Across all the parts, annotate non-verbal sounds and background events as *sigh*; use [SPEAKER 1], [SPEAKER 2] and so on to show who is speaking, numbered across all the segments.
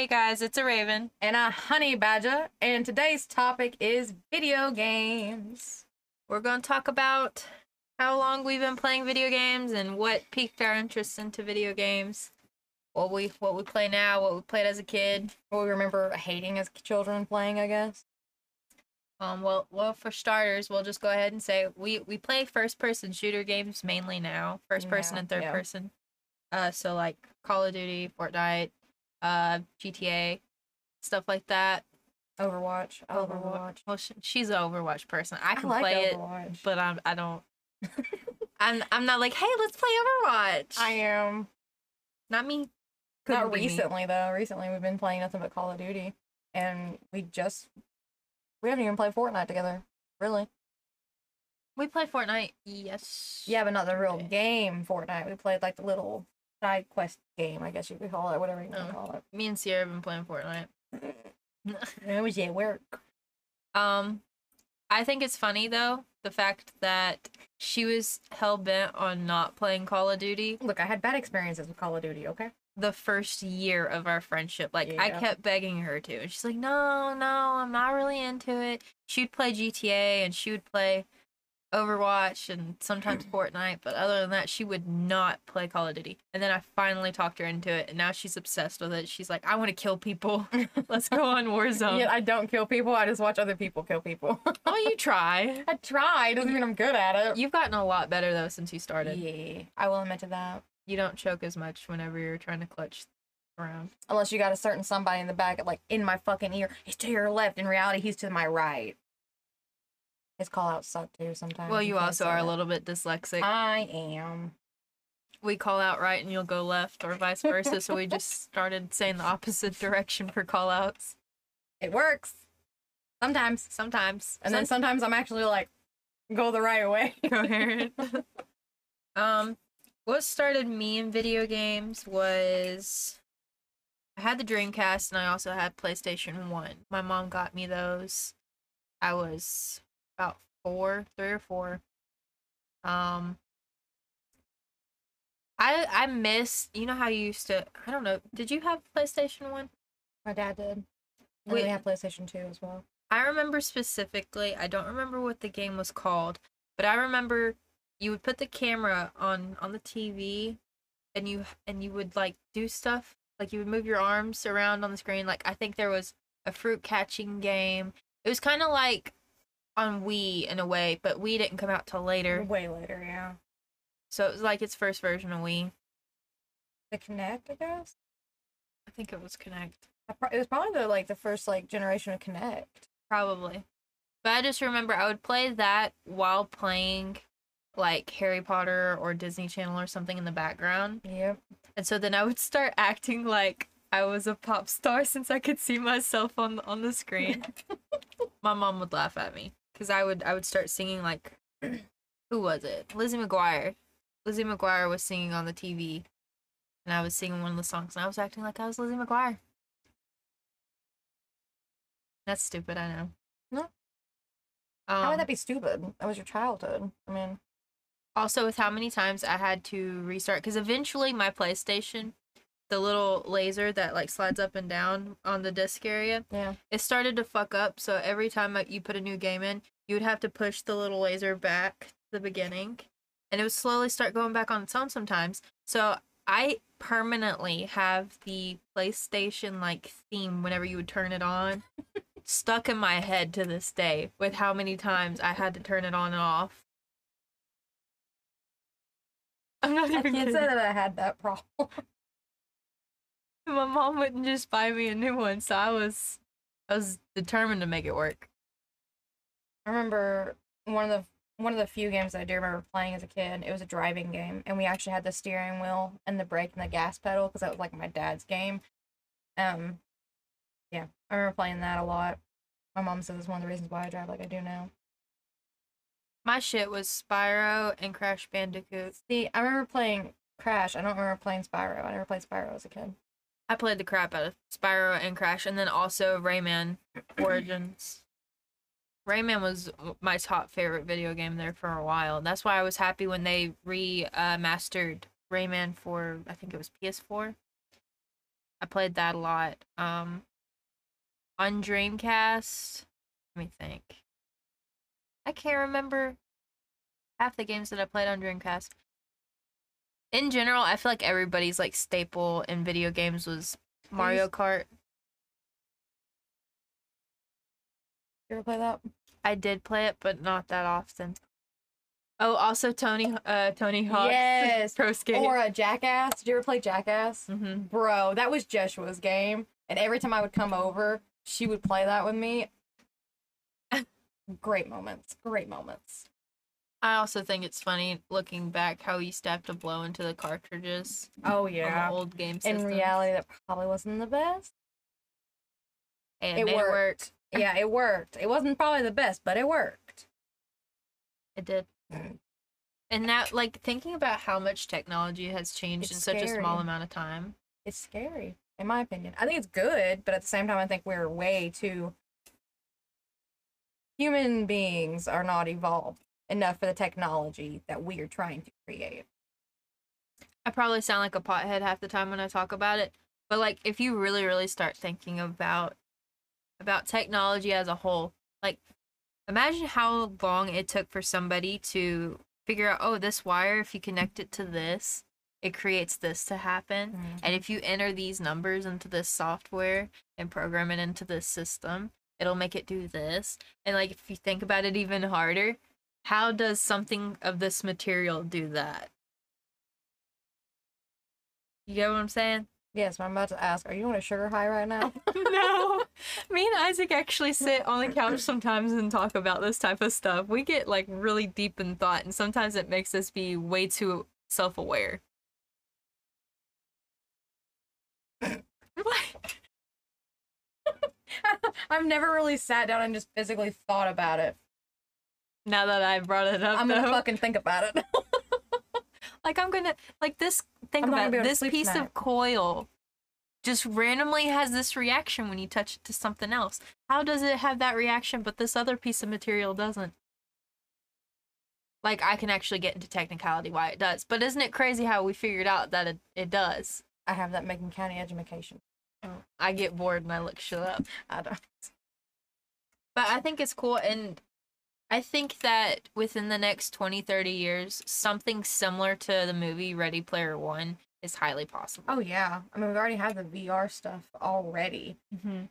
[SPEAKER 1] Hey guys, it's a Raven.
[SPEAKER 2] and a honey badger, and today's topic is video games.
[SPEAKER 1] We're going to talk about how long we've been playing video games and what piqued our interest into video games. What we what we play now, what we played as a kid.
[SPEAKER 2] What we remember hating as children playing, I guess.
[SPEAKER 1] Um, well, well, for starters, we'll just go ahead and say we we play first person shooter games mainly now, first person
[SPEAKER 2] Yeah,
[SPEAKER 1] and third
[SPEAKER 2] yeah.
[SPEAKER 1] person. Uh, so like Call of Duty, Fortnite, uh, GTA, stuff like that.
[SPEAKER 2] Overwatch. I
[SPEAKER 1] Overwatch.
[SPEAKER 2] Overwatch.
[SPEAKER 1] Well, sh- she's an Overwatch person. I can
[SPEAKER 2] like
[SPEAKER 1] play it,
[SPEAKER 2] Overwatch.
[SPEAKER 1] but I'm I don't. *laughs* I'm I'm not like, hey, let's play Overwatch.
[SPEAKER 2] I am.
[SPEAKER 1] not me.
[SPEAKER 2] Not
[SPEAKER 1] Couldn't me.
[SPEAKER 2] recently though. Recently we've been playing nothing but Call of Duty, and we just we haven't even played Fortnite together. Really?
[SPEAKER 1] We play Fortnite. Yes.
[SPEAKER 2] Yeah, but not the real game Fortnite. We played like the little side quest game, I guess you could call it, whatever you want
[SPEAKER 1] Oh.
[SPEAKER 2] to call it.
[SPEAKER 1] Me and Sierra have been playing Fortnite. *laughs*
[SPEAKER 2] it. It was at work.
[SPEAKER 1] Um, I think it's funny though the fact that she was hell bent on not playing Call of Duty
[SPEAKER 2] Look, I had bad experiences with Call of Duty. Okay.
[SPEAKER 1] the first year of our friendship. Like I kept begging her to, and she's like, "No, no, I'm not really into it." She'd play GTA and she would play Overwatch and sometimes mm. Fortnite, but other than that, she would not play Call of Duty. And then I finally talked her into it, and now she's obsessed with it. She's like, "I want to kill people. *laughs* Let's go on Warzone."
[SPEAKER 2] Yeah, I don't kill people. I just watch other people kill people. *laughs*
[SPEAKER 1] oh, you try.
[SPEAKER 2] I try. Doesn't mean I'm good at it.
[SPEAKER 1] You've gotten a lot better though since you started.
[SPEAKER 2] Yeah, I will admit to that.
[SPEAKER 1] You don't choke as much whenever you're trying to clutch around.
[SPEAKER 2] Unless you got a certain somebody in the back, like in my fucking ear. He's to your left. In reality, he's to my right. His call outs suck too sometimes.
[SPEAKER 1] Well, you also are a little bit dyslexic.
[SPEAKER 2] I am.
[SPEAKER 1] we call out right and you'll go left or vice versa so we just *laughs* started saying the opposite direction for call outs
[SPEAKER 2] It works. Sometimes.
[SPEAKER 1] sometimes
[SPEAKER 2] And then sometimes I'm actually like, go the right way. *laughs*
[SPEAKER 1] coherent *laughs* um what started me in video games was i had the dreamcast and i also had playstation 1 my mom got me those i was about four three or four um I I miss you know how you used to I don't know did you have PlayStation 1
[SPEAKER 2] my dad did. And
[SPEAKER 1] Wait.
[SPEAKER 2] we have PlayStation 2 as well.
[SPEAKER 1] I remember specifically, I don't remember what the game was called, but I remember you would put the camera on on the TV and you and you would like do stuff, like you would move your arms around on the screen. Like I think there was a fruit catching game. It was kind of like on Wii in a way, but Wii didn't come out till later.
[SPEAKER 2] Way later, yeah.
[SPEAKER 1] So it was like its first version of Wii.
[SPEAKER 2] The Kinect, I guess.
[SPEAKER 1] I think it was
[SPEAKER 2] pro- It was probably the like the first like generation of Kinect.
[SPEAKER 1] Probably. But I just remember I would play that while playing like Harry Potter or Disney Channel or something in the background.
[SPEAKER 2] Yep.
[SPEAKER 1] And so then I would start acting like I was a pop star *laughs* since I could see myself on on the screen. *laughs* My mom would laugh at me cuz I would I would start singing like *clears throat* who was it? Lizzie McGuire. Lizzie McGuire was singing on the TV and I was singing one of the songs and I was acting like I was Lizzie McGuire. That's stupid, I know.
[SPEAKER 2] No.
[SPEAKER 1] Um,
[SPEAKER 2] How would that be stupid? That was your childhood. I mean,
[SPEAKER 1] also with how many times I had to restart because eventually my PlayStation, the little laser that like slides up and down on the disc area,
[SPEAKER 2] yeah.
[SPEAKER 1] it started to fuck up. So every time like, you put a new game in, you would have to push the little laser back to the beginning, and it would slowly start going back on its own sometimes. So I permanently have the PlayStation like theme whenever you would turn it on. *laughs* Stuck in my head to this day with how many times I had to turn it on and off. I'm not
[SPEAKER 2] I
[SPEAKER 1] even
[SPEAKER 2] can't
[SPEAKER 1] kidding.
[SPEAKER 2] say that I had that *laughs* problem. *laughs*
[SPEAKER 1] My mom wouldn't just buy me a new one, so I was I was determined to make it work.
[SPEAKER 2] I remember one of the one of the few games that I do remember playing as a kid. It was a driving game, and we actually had the steering wheel and the brake and the gas pedal because that was like my dad's game. Um, yeah, I remember playing that a lot. My mom says it's one of the reasons why I drive like I do now.
[SPEAKER 1] My shit was Spyro and Crash Bandicoot.
[SPEAKER 2] See, I remember playing Crash. I don't remember playing Spyro. I never played Spyro as a kid.
[SPEAKER 1] I played the crap out of Spyro and Crash, and then also Rayman *clears throat* Origins. Rayman was my top favorite video game there for a while. That's why I was happy when they remastered Rayman for I think it was PS4. I played that a lot. Um, on Dreamcast, let me think. I can't remember half the games that I played on Dreamcast. In general, I feel like everybody's like staple in video games was Mario Kart.
[SPEAKER 2] You ever play that?
[SPEAKER 1] I did play it, but not that often. Oh, also Tony, uh, Tony Hawk.
[SPEAKER 2] Yes. *laughs*
[SPEAKER 1] Pro Skate.
[SPEAKER 2] Or a Jackass. Did you ever play Jackass?
[SPEAKER 1] hmm
[SPEAKER 2] Bro, that was Joshua's game. And every time I would come over, she would play that with me. *laughs* Great moments. Great moments.
[SPEAKER 1] I also think it's funny looking back how we used to have to blow into the cartridges
[SPEAKER 2] Oh
[SPEAKER 1] on the old game
[SPEAKER 2] In reality, that probably wasn't the best.
[SPEAKER 1] Hey, it,
[SPEAKER 2] it
[SPEAKER 1] made
[SPEAKER 2] worked. *laughs* Yeah, it worked. It wasn't probably the best, but it worked.
[SPEAKER 1] It did. Mm. And now, like thinking about how much technology has changed
[SPEAKER 2] It's
[SPEAKER 1] in such a small amount of time.
[SPEAKER 2] It's scary, in my opinion. I think it's good, but at the same time, I think we're way too. Human beings are not evolved enough for the technology that we are trying to create.
[SPEAKER 1] I probably sound like a pothead half the time when I talk about it, but like if you really, really start thinking about about technology as a whole, like imagine how long it took for somebody to figure out, oh, this wire, if you connect it to this, it creates this to happen. Mm-hmm. And if you enter these numbers into this software and program it into this system, it'll make it do this. And like if you think about it even harder, how does something of this material do that? You get what I'm saying?
[SPEAKER 2] Yes, I'm about to ask. Are you on a sugar high right now? *laughs*
[SPEAKER 1] no. Me and Isaac actually sit on the couch sometimes and talk about this type of stuff. We get like really deep in thought, and sometimes it makes us be way too self aware. what? *laughs*
[SPEAKER 2] I've never really sat down and just physically thought about it.
[SPEAKER 1] Now that I brought it up,
[SPEAKER 2] I'm gonna
[SPEAKER 1] though.
[SPEAKER 2] fucking think about it. *laughs*
[SPEAKER 1] Like I'm gonna like this. Think
[SPEAKER 2] I'm
[SPEAKER 1] about it, this piece
[SPEAKER 2] tonight.
[SPEAKER 1] of coil. Just randomly has this reaction when you touch it to something else. How does it have that reaction, but this other piece of material doesn't? Like I can actually get into technicality why it does, but isn't it crazy how we figured out that it, it does?
[SPEAKER 2] I have that Macon County education.
[SPEAKER 1] Oh, I get bored and I look shit up.
[SPEAKER 2] I don't.
[SPEAKER 1] But I think it's cool and I think that within the next 20, 30 years, something similar to the movie Ready Player One is highly possible.
[SPEAKER 2] Oh yeah, I mean we already have the VR stuff already,
[SPEAKER 1] Mm-hmm.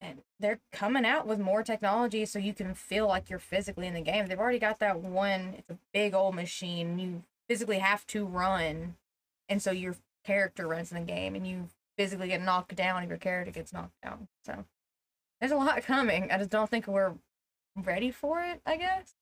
[SPEAKER 2] and they're coming out with more technology so you can feel like you're physically in the game. They've already got that one. It's a big old machine. You physically have to run, and so your character runs in the game, and you physically get knocked down if your character gets knocked down. So there's a lot coming. I just don't think we're ready for it. I guess.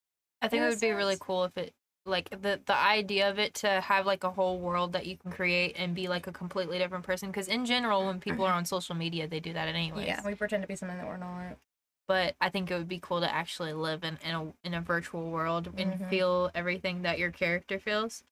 [SPEAKER 1] I think it would be really cool if it like the the idea of it to have like a whole world that you can create and be like a completely different person because in general when people are on social media they do that anyway
[SPEAKER 2] Yeah, we pretend to be something that we're not.
[SPEAKER 1] But I think it would be cool to actually live in, in a in a virtual world and
[SPEAKER 2] Mhm.
[SPEAKER 1] feel everything that your character feels.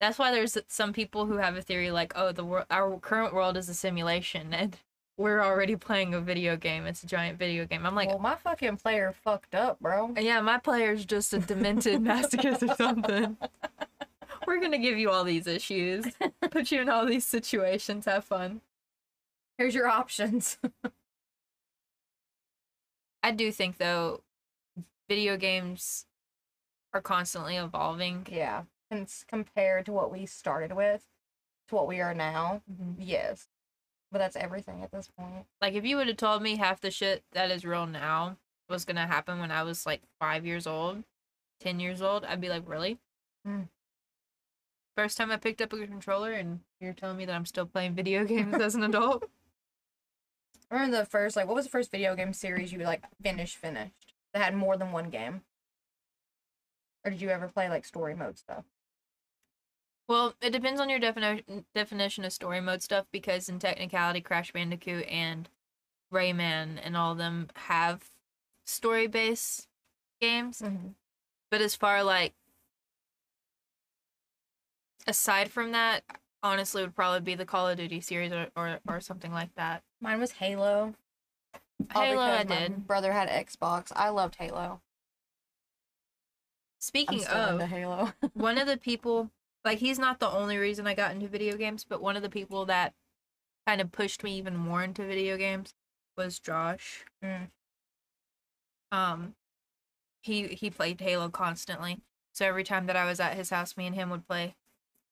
[SPEAKER 1] That's why there's some people who have a theory like, oh, the world, our current world is a simulation, *laughs* and we're already playing a video game. It's a giant video game. I'm like,
[SPEAKER 2] well, my fucking player fucked up, bro.
[SPEAKER 1] yeah, my player's just a demented *laughs* masochist or something. We're gonna give you all these issues, put you in all these situations, have fun.
[SPEAKER 2] Here's your options. *laughs*
[SPEAKER 1] I do think though, video games are constantly evolving.
[SPEAKER 2] Yeah. And compared to what we started with to what we are now, mm-hmm. yes. But that's everything at this point.
[SPEAKER 1] Like if you would have told me half the shit that is real now was gonna happen when I was like five years old, ten years old, I'd be like, really?
[SPEAKER 2] Mm.
[SPEAKER 1] First time I picked up a controller, and you're telling me that I'm still playing video *laughs* games as an adult.
[SPEAKER 2] I remember the first like what was the first video game series you like finished finished that had more than one game? Or did you ever play like story mode stuff?
[SPEAKER 1] Well, it depends on your definition definition of story mode stuff because in technicality, Crash Bandicoot and Rayman and all of them have story based games.
[SPEAKER 2] Mm-hmm.
[SPEAKER 1] But as far like aside from that, honestly would probably be the Call of Duty series or or, or something like that.
[SPEAKER 2] Mine was Halo.
[SPEAKER 1] Halo I did.
[SPEAKER 2] Brother had Xbox. I loved Halo.
[SPEAKER 1] Speaking of
[SPEAKER 2] Halo. *laughs*
[SPEAKER 1] one of the people like he's not the only reason I got into video games, but one of the people that kind of pushed me even more into video games was Josh.
[SPEAKER 2] Mm.
[SPEAKER 1] Um, he he played Halo constantly. So every time that I was at his house, me and him would play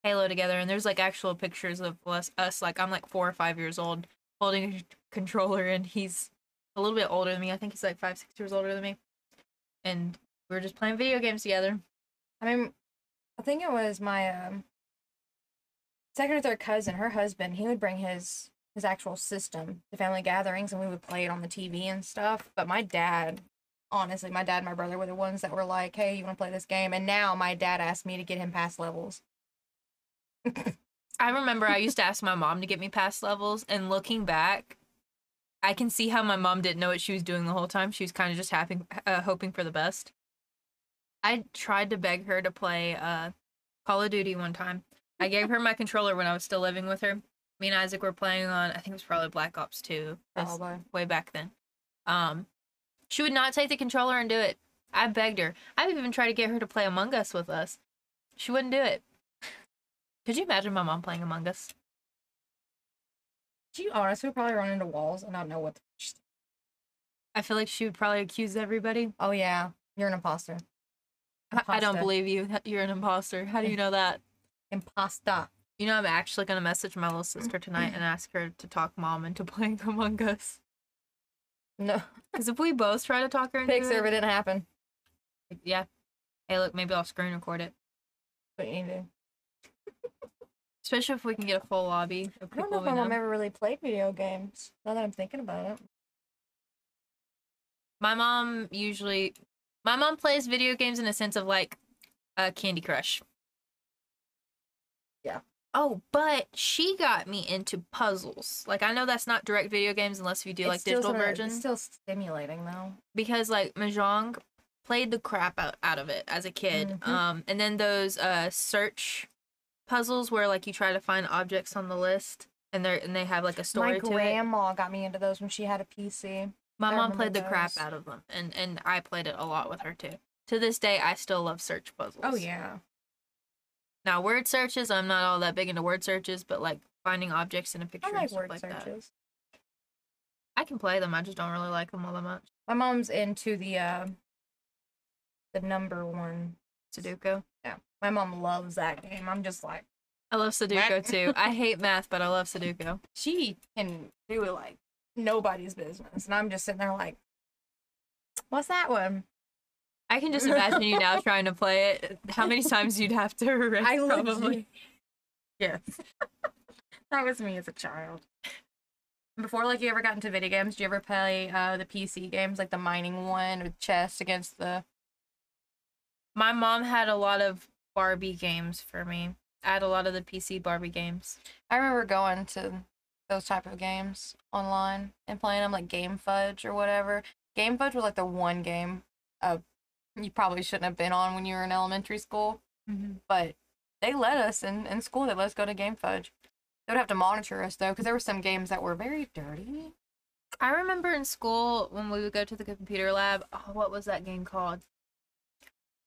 [SPEAKER 1] Halo together. And there's like actual pictures of us, us like I'm like four or five years old holding a *laughs* controller, and he's a little bit older than me. I think he's like five, six years older than me. And we were just playing video games together.
[SPEAKER 2] I mean, I think it was my um, second or third cousin, her husband. He would bring his his actual system to family gatherings, and we would play it on the TV and stuff. But my dad, honestly, my dad and my brother were the ones that were like, "Hey, you want to play this game?" And now my dad asked me to get him past levels.
[SPEAKER 1] I remember I used to ask my mom to get me past levels, and looking back, I can see how my mom didn't know what she was doing the whole time. She was kind of just happy, uh, hoping for the best. I tried to beg her to play uh, Call of Duty one time. I gave her my controller when I was still living with her. Me and Isaac were playing on, I think it was probably Black Ops 2
[SPEAKER 2] probably.
[SPEAKER 1] way back then. Um, she would not take the controller and do it. I begged her. I've even tried to get her to play Among Us with us. She wouldn't do it. *laughs* Could you imagine my mom playing Among Us?
[SPEAKER 2] She honestly would probably run into walls and not know what. The...
[SPEAKER 1] I feel like she would probably accuse everybody.
[SPEAKER 2] Oh yeah, you're an imposter.
[SPEAKER 1] I- I don't believe you. You're an imposter. How do you know that?
[SPEAKER 2] Imposta.
[SPEAKER 1] You know, I'm actually gonna message my little sister tonight and ask her to talk mom into *laughs* playing Among Us.
[SPEAKER 2] No,
[SPEAKER 1] Because if we both try to talk her into
[SPEAKER 2] pick server
[SPEAKER 1] it,
[SPEAKER 2] didn't happen.
[SPEAKER 1] yeah. Hey, look, maybe I'll screen record it.
[SPEAKER 2] But you do. *laughs*
[SPEAKER 1] Especially if we can get a full lobby of
[SPEAKER 2] I don't know if my mom ever really played video games. Now that I'm thinking about it.
[SPEAKER 1] My mom usually, my mom plays video games in a sense of like, uh, Candy Crush.
[SPEAKER 2] Yeah.
[SPEAKER 1] Oh, but she got me into puzzles. Like I know that's not direct video games unless you do like
[SPEAKER 2] It's still
[SPEAKER 1] digital versions.
[SPEAKER 2] It's still stimulating though.
[SPEAKER 1] because like mahjong played the crap out, out of it as a kid
[SPEAKER 2] Mhm.
[SPEAKER 1] um and then those uh search puzzles where like you try to find objects on the list and they and they have like a story
[SPEAKER 2] My
[SPEAKER 1] to it
[SPEAKER 2] grandma got me into those when she had a PC.
[SPEAKER 1] My
[SPEAKER 2] I
[SPEAKER 1] mom played the crap out of them and and i played it a lot with her too to this day i still love search puzzles
[SPEAKER 2] Oh yeah.
[SPEAKER 1] now word searches i'm not all that big into word searches but like finding objects in a picture
[SPEAKER 2] I
[SPEAKER 1] and
[SPEAKER 2] like
[SPEAKER 1] stuff
[SPEAKER 2] word
[SPEAKER 1] like that
[SPEAKER 2] searches.
[SPEAKER 1] i can play them i just don't really like them all that much
[SPEAKER 2] My mom's into the uh the number one.
[SPEAKER 1] sudoku
[SPEAKER 2] Yeah. My mom loves that game. I'm just like
[SPEAKER 1] i love sudoku too i hate math but i love *laughs* sudoku
[SPEAKER 2] she can do it like nobody's business. And I'm just sitting there like What's that one?
[SPEAKER 1] I can just imagine you now *laughs* trying to play it. How many times you'd have to
[SPEAKER 2] I
[SPEAKER 1] probably.
[SPEAKER 2] Yes. *laughs* that was me as a child. Before like you ever got into video games, do you ever play uh the PC games like the mining one with chess against the
[SPEAKER 1] My mom had a lot of Barbie games for me. I had a lot of the PC Barbie games.
[SPEAKER 2] I remember going to those type of games online and playing them like Game Fudge or whatever. Game Fudge was like the one game uh you probably shouldn't have been on when you were in elementary school, but they let us in in school. They let us go to Game Fudge. They would have to monitor us though, because there were some games that were very dirty.
[SPEAKER 1] I remember in school when we would go to the computer lab. Oh, what was that game called?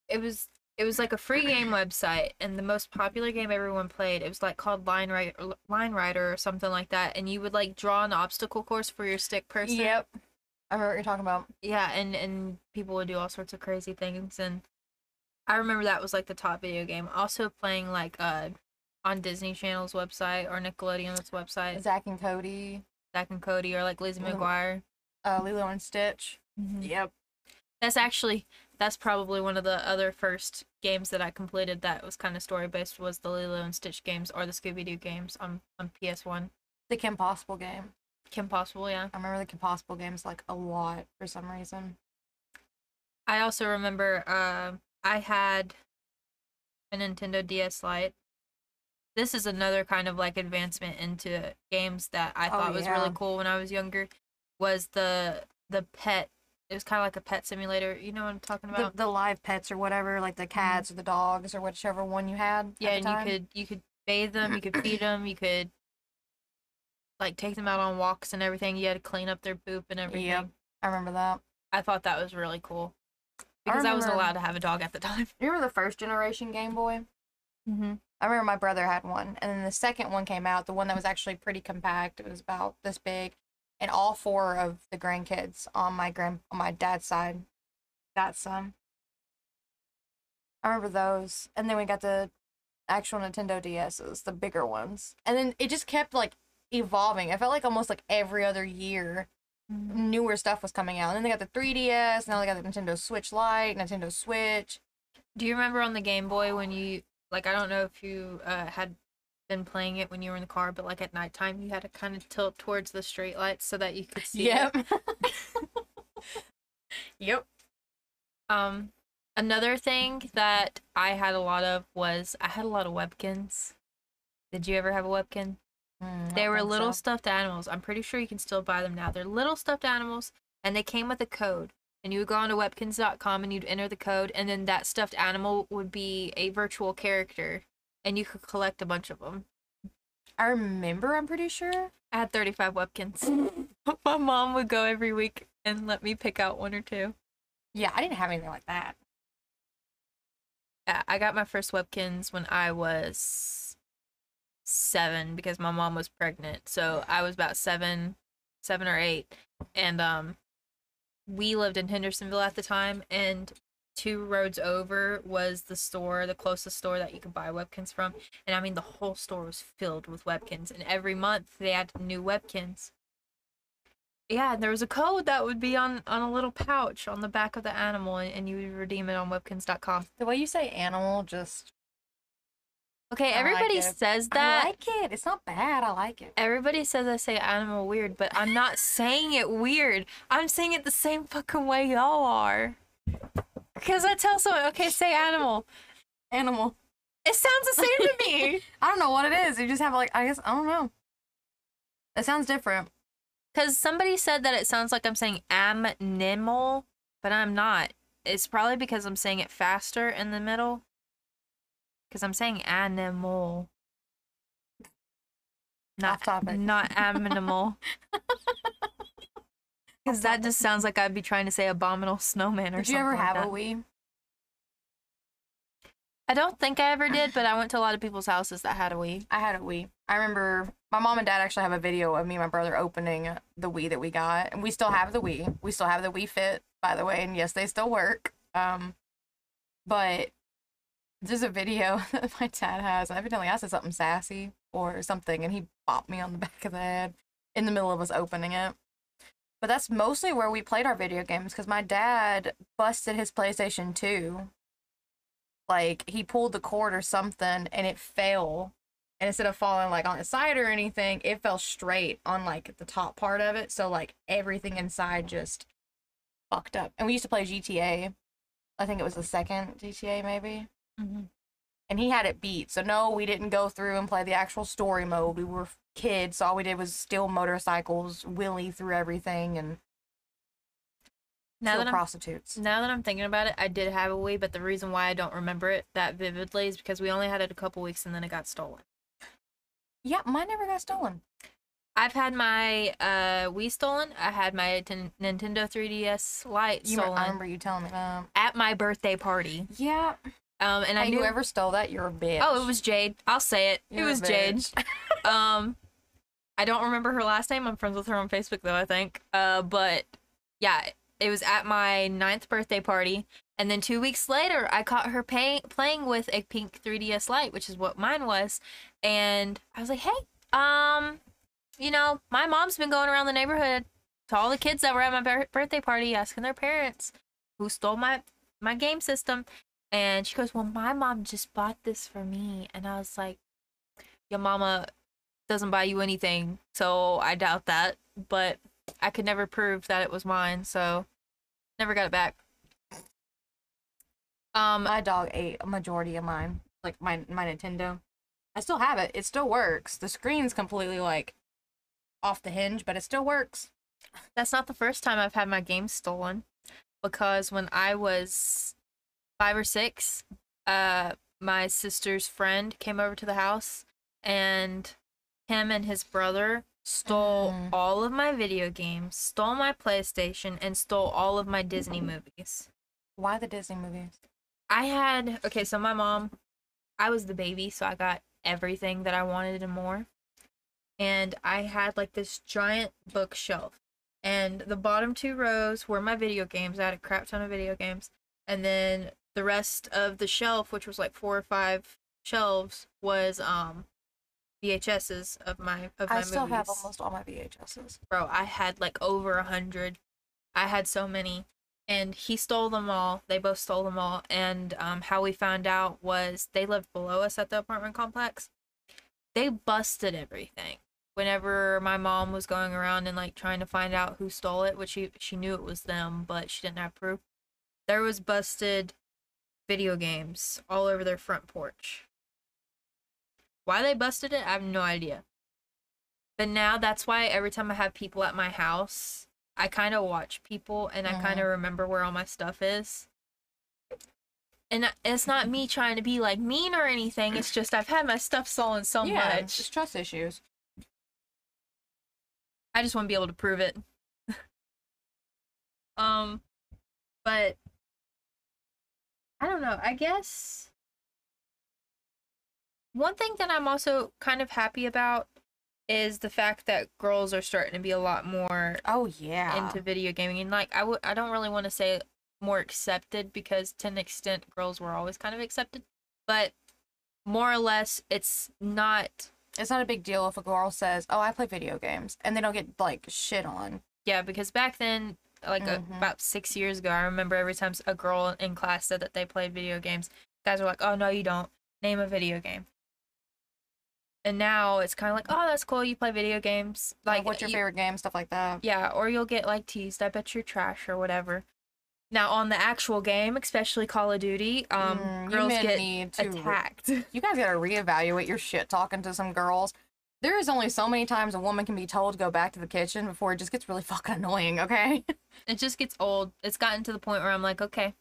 [SPEAKER 1] It was it was like a free game website, and the most popular game everyone played. It was like called Line Rider, Line Rider or something like that. And you would like draw an obstacle course for your stick person.
[SPEAKER 2] Yep. I heard what you're talking about.
[SPEAKER 1] yeah and and people would do all sorts of crazy things and i remember that was like the top video game also playing like uh on disney channel's website or nickelodeon's website
[SPEAKER 2] Zack and Cody,
[SPEAKER 1] zack and cody or like lizzie mcguire
[SPEAKER 2] uh, Lilo and Stitch. Yep.
[SPEAKER 1] that's actually that's probably one of the other first games that i completed that was kind of story based was the lilo and stitch games or the scooby-doo games on on ps1
[SPEAKER 2] The Kim Possible game.
[SPEAKER 1] kim possible yeah
[SPEAKER 2] I remember the Kim Possible games like a lot for some reason.
[SPEAKER 1] I also remember uh, I had a Nintendo DS Lite. This is another kind of like advancement into games that I
[SPEAKER 2] Oh,
[SPEAKER 1] thought was really cool when I was younger. Was the the pet? It was kind of like a pet simulator. You know what I'm talking about?
[SPEAKER 2] the live pets or whatever, like the cats or the dogs or whichever one you had.
[SPEAKER 1] yeah,
[SPEAKER 2] the
[SPEAKER 1] and
[SPEAKER 2] time.
[SPEAKER 1] you could you could bathe them, you could feed *coughs* them, you could like take them out on walks and everything. You had to clean up their poop and everything.
[SPEAKER 2] Yep. I remember that.
[SPEAKER 1] I thought that was really cool
[SPEAKER 2] I
[SPEAKER 1] because I, wasn't allowed to have a dog at the time.
[SPEAKER 2] You remember the first generation Game Boy?
[SPEAKER 1] Mm-hmm.
[SPEAKER 2] I remember my brother had one, and then the second one came out, the one that was actually pretty compact. It was about this big, and all four of the grandkids on my grand on my dad's side got some. I remember those, and then we got the actual Nintendo DSs, the bigger ones, and then it just kept like evolving. I felt like almost like every other year, newer stuff was coming out. And then they got the 3DS. Now they got the Nintendo Switch Lite, Nintendo Switch.
[SPEAKER 1] Do you remember on the Game Boy when you like? I don't know if you uh, had been playing it when you were in the car, but like at nighttime, you had to kind of tilt towards the street lights so that you could see.
[SPEAKER 2] Yep. *laughs* yep.
[SPEAKER 1] Um, another thing that I had a lot of was I had a lot of Webkinz. Did you ever have a Webkinz?
[SPEAKER 2] Mm,
[SPEAKER 1] They were little
[SPEAKER 2] so.
[SPEAKER 1] stuffed animals. I'm pretty sure you can still buy them now. They're little stuffed animals, and they came with a code. And you would go onto webkinz.com and you'd enter the code, and then that stuffed animal would be a virtual character, and you could collect a bunch of them.
[SPEAKER 2] I remember. I'm pretty sure.
[SPEAKER 1] I had 35 Webkinz. *laughs* My mom would go every week and let me pick out one or two.
[SPEAKER 2] Yeah, I didn't have anything like that.
[SPEAKER 1] Yeah, I got my first Webkinz when I was seven because my mom was pregnant. So I was about seven, seven or eight, and um, we lived in Hendersonville at the time, and two roads over was the store, the closest store that you could buy Webkinz from, and I mean the whole store was filled with Webkinz, and every month they had new Webkinz. Yeah, and there was a code that would be on on a little pouch on the back of the animal, and, and you would redeem it on Webkinz.com.
[SPEAKER 2] The way you say animal, just
[SPEAKER 1] Okay,
[SPEAKER 2] I like
[SPEAKER 1] everybody
[SPEAKER 2] it.
[SPEAKER 1] says that.
[SPEAKER 2] I like it. It's not bad. I like it.
[SPEAKER 1] Everybody says I say animal weird, but I'm not saying it weird. I'm saying it the same fucking way y'all are. Because I tell someone, okay, say animal.
[SPEAKER 2] Animal.
[SPEAKER 1] It sounds the same to me. *laughs*
[SPEAKER 2] I don't know what it is. You just have like I guess I don't know. It sounds different.
[SPEAKER 1] Because somebody said that it sounds like I'm saying animal, but I'm not. It's probably because I'm saying it faster in the middle. Because I'm saying animal. Not,
[SPEAKER 2] Off topic.
[SPEAKER 1] not animal. *laughs* Because that just sounds like I'd be trying to say abominable snowman or
[SPEAKER 2] Did
[SPEAKER 1] something.
[SPEAKER 2] you ever have
[SPEAKER 1] that.
[SPEAKER 2] a Wii?
[SPEAKER 1] I don't think I ever did, but I went to a lot of people's houses that had a Wii.
[SPEAKER 2] I had a Wii. I remember my mom and dad actually have a video of me and my brother opening the Wii that we got, and we still have the Wii. We still have the Wii Fit, by the way, and yes, they still work. Um, but there's a video *laughs* that my dad has. And evidently, I said something sassy or something, and he bopped me on the back of the head in the middle of us opening it. But that's mostly where we played our video games because my dad busted his PlayStation 2 like he pulled the cord or something and it fell. And instead of falling like on its side or anything it fell straight on like the top part of it. So like everything inside just fucked up. And we used to play gta i think it was the second gta maybe.
[SPEAKER 1] Mm-hmm.
[SPEAKER 2] and he had it beat. So no we didn't go through and play the actual story mode. We were kids so all we did was steal motorcycles willy through everything and
[SPEAKER 1] Now that I'm
[SPEAKER 2] prostitutes
[SPEAKER 1] now that I'm thinking about it, I did have a Wii, but the reason why I don't remember it that vividly is because we only had it a couple weeks and then it got stolen.
[SPEAKER 2] yeah mine never got stolen
[SPEAKER 1] I've had my uh Wii stolen. I had my Ten- Nintendo 3DS Lite
[SPEAKER 2] you
[SPEAKER 1] stolen
[SPEAKER 2] i remember you telling me that
[SPEAKER 1] at my birthday party.
[SPEAKER 2] yeah
[SPEAKER 1] Um, and I
[SPEAKER 2] hey,
[SPEAKER 1] knew.
[SPEAKER 2] whoever stole that you're a bitch
[SPEAKER 1] oh, it was Jade. I'll say it.
[SPEAKER 2] You're
[SPEAKER 1] it was Jade. *laughs* um i don't remember her last name. I'm friends with her on facebook though i think. Uh but yeah it was at my ninth birthday party. And then two weeks later i caught her pay- playing with a pink 3ds lite which is what mine was. And i was like hey um you know my mom's been going around the neighborhood to all the kids that were at my bir- birthday party asking their parents who stole my my game system. And she goes well my mom just bought this for me. And i was like your mama doesn't buy you anything, so I doubt that. But I could never prove that it was mine, so never got it back. Um,
[SPEAKER 2] my dog ate a majority of mine, like my my Nintendo. I still have it. It still works. The screen's completely like off the hinge, but it still works.
[SPEAKER 1] that's not the first time I've had my games stolen, because when I was five or six, uh, my sister's friend came over to the house, and him and his brother stole
[SPEAKER 2] Mm.
[SPEAKER 1] all of my video games, stole my PlayStation, and stole all of my Disney movies.
[SPEAKER 2] Why the Disney movies?
[SPEAKER 1] I had okay, so my mom I was the baby, so I got everything that I wanted and more. And I had like this giant bookshelf. And the bottom two rows were my video games. I had a crap ton of video games. And then the rest of the shelf, which was like four or five shelves, was um VHSs of my of my
[SPEAKER 2] I still have
[SPEAKER 1] movies.
[SPEAKER 2] almost all my VHSs.
[SPEAKER 1] Bro, I had like over a hundred. I had so many. And he stole them all. They both stole them all. And um, how we found out was they lived below us at the apartment complex. They busted everything. Whenever my mom was going around and like trying to find out who stole it, which she she knew it was them, but she didn't have proof. There was busted video games all over their front porch. Why they busted it, I have no idea. But now that's why every time I have people at my house, I kind of watch people and I kind of remember where all my stuff is. And it's not me trying to be like mean or anything. It's just I've had my stuff stolen so
[SPEAKER 2] yeah,
[SPEAKER 1] much.
[SPEAKER 2] it's trust issues.
[SPEAKER 1] I just want to be able to prove it. *laughs* um, but I don't know. I guess one thing that I'm also kind of happy about is the fact that girls are starting to be a lot more
[SPEAKER 2] Oh yeah.
[SPEAKER 1] into video gaming and like I would I don't really want to say more accepted because to an extent girls were always kind of accepted, but more or less it's not
[SPEAKER 2] it's not a big deal if a girl says, "Oh, I play video games," and they don't get like shit on.
[SPEAKER 1] Yeah, because back then, like uh
[SPEAKER 2] Mhm.
[SPEAKER 1] about six years ago, I remember every time a girl in class said that they played video games, guys were like, "Oh no, you don't. Name a video game." And now it's kind of like, "Oh, that's cool. You play video games."
[SPEAKER 2] Like,
[SPEAKER 1] Like,
[SPEAKER 2] what's your
[SPEAKER 1] you-
[SPEAKER 2] favorite game? Stuff like that.
[SPEAKER 1] Yeah, or you'll get like teased. I bet you're trash or whatever. Now on the actual game, especially Call of Duty, um,
[SPEAKER 2] Mm,
[SPEAKER 1] girls get
[SPEAKER 2] to re-
[SPEAKER 1] attacked. *laughs*
[SPEAKER 2] You guys gotta reevaluate your shit talking to some girls. There is only so many times a woman can be told to go back to the kitchen before it just gets really *laughs* fucking annoying. Okay. *laughs*
[SPEAKER 1] it just gets old. It's gotten to the point where I'm like, okay,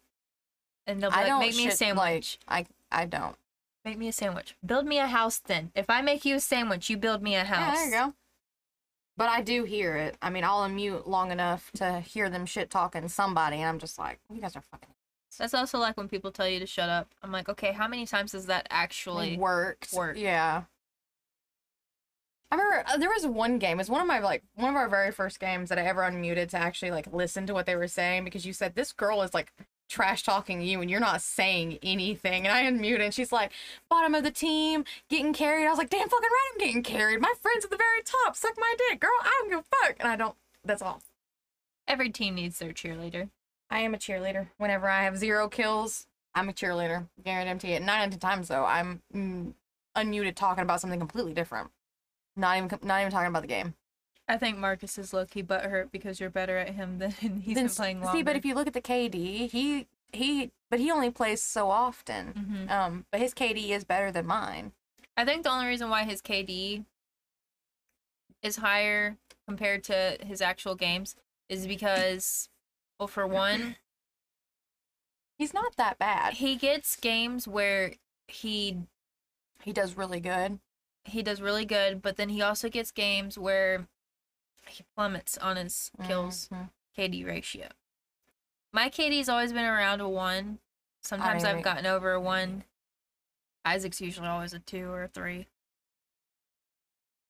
[SPEAKER 1] and they'll like, make me a sandwich.
[SPEAKER 2] Like I, I don't.
[SPEAKER 1] Make me a sandwich. Build me a house then. If I make you a sandwich, you build me a house.
[SPEAKER 2] Yeah, there you go. But I do hear it. I mean, I'll unmute long enough to hear them shit talking somebody, and I'm just like, you guys are fucking
[SPEAKER 1] That's also like when people tell you to shut up. I'm like, okay, how many times has that actually
[SPEAKER 2] worked.
[SPEAKER 1] worked.
[SPEAKER 2] Yeah. I remember uh, there was one game. It's one of my like one of our very first games that I ever unmuted to actually like listen to what they were saying because you said this girl is like trash talking you and you're not saying anything. And I unmute and she's like, bottom of the team, getting carried. I was like, damn fucking right, I'm getting carried. My friend's at the very top. Suck my dick, girl. I don't give a fuck. And I don't. That's all.
[SPEAKER 1] every team needs their cheerleader.
[SPEAKER 2] I am a cheerleader. Whenever I have zero kills, I'm a cheerleader. Guarantee it. Nine out of ten times though, I'm mm, unmuted talking about something completely different. Not even not even talking about the game.
[SPEAKER 1] I think Marcus is low key butthurt because you're better at him *laughs* than he's
[SPEAKER 2] Then
[SPEAKER 1] been playing longer.
[SPEAKER 2] See, but if you look at the KD, he he but he only plays so often.
[SPEAKER 1] Mhm.
[SPEAKER 2] Um, but his KD is better than mine.
[SPEAKER 1] I think the only reason why his KD is higher compared to his actual games is because, well, for one,
[SPEAKER 2] He's not that bad.
[SPEAKER 1] he gets games where he
[SPEAKER 2] He does really good.
[SPEAKER 1] he does really good, but then he also gets games where he plummets on his kills
[SPEAKER 2] Mhm.
[SPEAKER 1] KD ratio. My KD's always been around a one. Sometimes I've gotten over a one. Isaac's usually always a two or a three.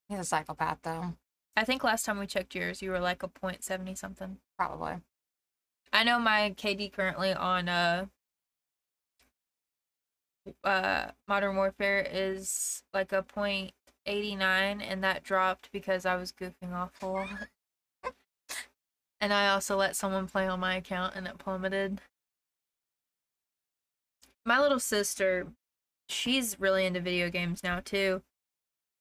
[SPEAKER 2] He's a psychopath though.
[SPEAKER 1] I think last time we checked yours, you were like a point seventy something.
[SPEAKER 2] Probably.
[SPEAKER 1] I know my KD currently on uh uh Modern Warfare is like a point eighty nine, and that dropped because I was goofing off a lot. and I also let someone play on my account, and it plummeted. My little sister, she's really into video games now too.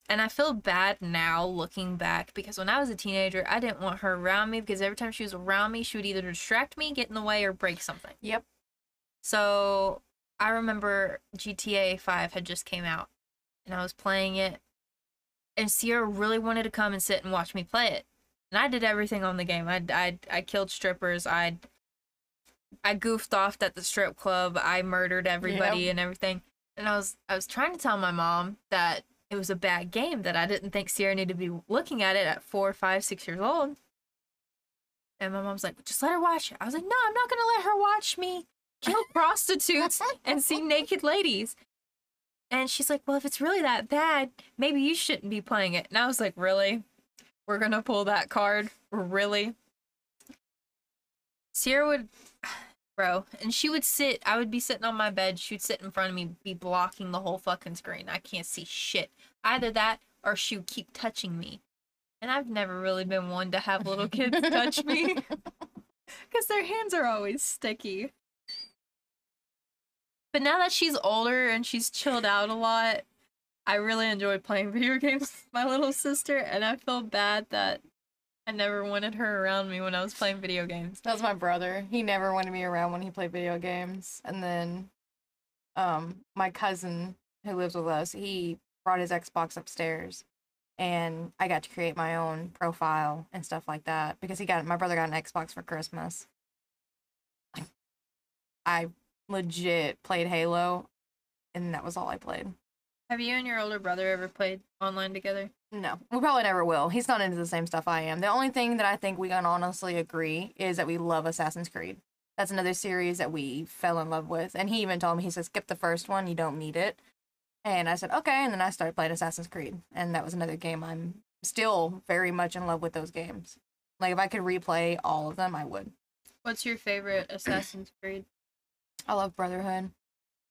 [SPEAKER 1] And I feel bad now looking back because when I was a teenager, I didn't want her around me because every time she was around me, she would either distract me, get in the way, or break something.
[SPEAKER 2] Yep.
[SPEAKER 1] So I remember GTA 5 had just came out and I was playing it, and Sierra really wanted to come and sit and watch me play it. And I did everything on the game. I, I, I killed strippers. I I goofed off at the strip club. I murdered everybody and everything. And I was I was trying to tell my mom that it was a bad game that I didn't think Sierra needed to be looking at it at four, five, six years old. And my mom's like, just let her watch it. I was like, no, I'm not gonna let her watch me kill *laughs* prostitutes and see naked ladies. And she's like, Well, if it's really that bad, maybe you shouldn't be playing it. And I was like, Really? We're gonna pull that card? Really? Sierra would *sighs* bro, and she would sit, I would be sitting on my bed, she would sit in front of me, be blocking the whole fucking screen. I can't see shit. Either that or she would keep touching me. And I've never really been one to have little kids touch me. *laughs* *laughs* Because their hands are always sticky. But now that she's older and she's chilled out a lot, I really enjoy playing *laughs* video games with my little sister, and I feel bad that I never wanted her around me when I was playing video games.
[SPEAKER 2] That was my brother. He never wanted me around when he played video games. And then um my cousin who lives with us, he brought his Xbox upstairs and I got to create my own profile and stuff like that because he got my brother got an Xbox for Christmas. I legit played Halo and that was all I played.
[SPEAKER 1] Have you and your older brother ever played online together?
[SPEAKER 2] No, we probably never will. He's not into the same stuff I am. The only thing that I think we can honestly agree is that we love Assassin's Creed. That's another series that we fell in love with. And he even told me, he said, skip the first one, you don't need it. And I said, okay. And then I started playing Assassin's Creed. And that was another game I'm still very much in love with those games. Like, if I could replay all of them, I would.
[SPEAKER 1] What's your favorite Assassin's Creed?
[SPEAKER 2] I love Brotherhood.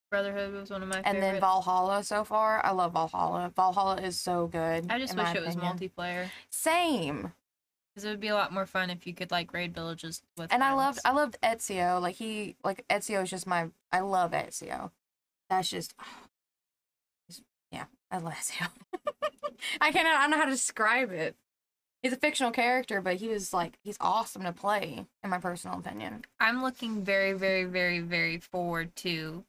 [SPEAKER 1] Brotherhood was one of my
[SPEAKER 2] And
[SPEAKER 1] favorites.
[SPEAKER 2] then Valhalla so far. I love Valhalla. Valhalla is so good.
[SPEAKER 1] I just wish it was multiplayer.
[SPEAKER 2] Same.
[SPEAKER 1] Because it would be a lot more fun if you could like raid villages with
[SPEAKER 2] and I loved I loved Ezio. Like he like Ezio is just my I love Ezio. That's just *sighs* yeah, I love Ezio. *laughs* I cannot I don't know how to describe it. He's a fictional character, but he was like he's awesome to play, in my personal opinion.
[SPEAKER 1] I'm looking very, very, very, very forward to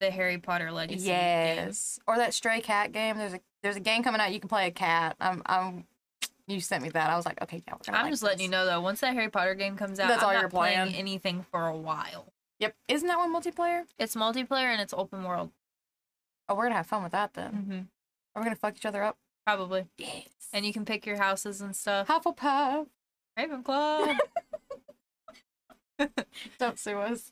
[SPEAKER 1] the Harry Potter Legacy. game.
[SPEAKER 2] Yes. Or that stray cat game. There's a there's a game coming out you can play a cat. I'm I'm you sent me that. I was like, okay, yeah, we're gonna
[SPEAKER 1] I'm
[SPEAKER 2] like
[SPEAKER 1] just letting you know though, once that Harry Potter game comes out,
[SPEAKER 2] That's
[SPEAKER 1] I'm
[SPEAKER 2] all
[SPEAKER 1] not
[SPEAKER 2] you're
[SPEAKER 1] playing
[SPEAKER 2] playing?
[SPEAKER 1] anything for a while.
[SPEAKER 2] Yep. Isn't that one multiplayer?
[SPEAKER 1] It's multiplayer and it's open world.
[SPEAKER 2] Oh, we're gonna have fun with that then.
[SPEAKER 1] Mm-hmm.
[SPEAKER 2] Are we gonna fuck each other up?
[SPEAKER 1] Probably.
[SPEAKER 2] Yes.
[SPEAKER 1] And you can pick your houses and stuff.
[SPEAKER 2] Hufflepuff.
[SPEAKER 1] Ravenclaw. *laughs* *laughs*
[SPEAKER 2] Don't sue us.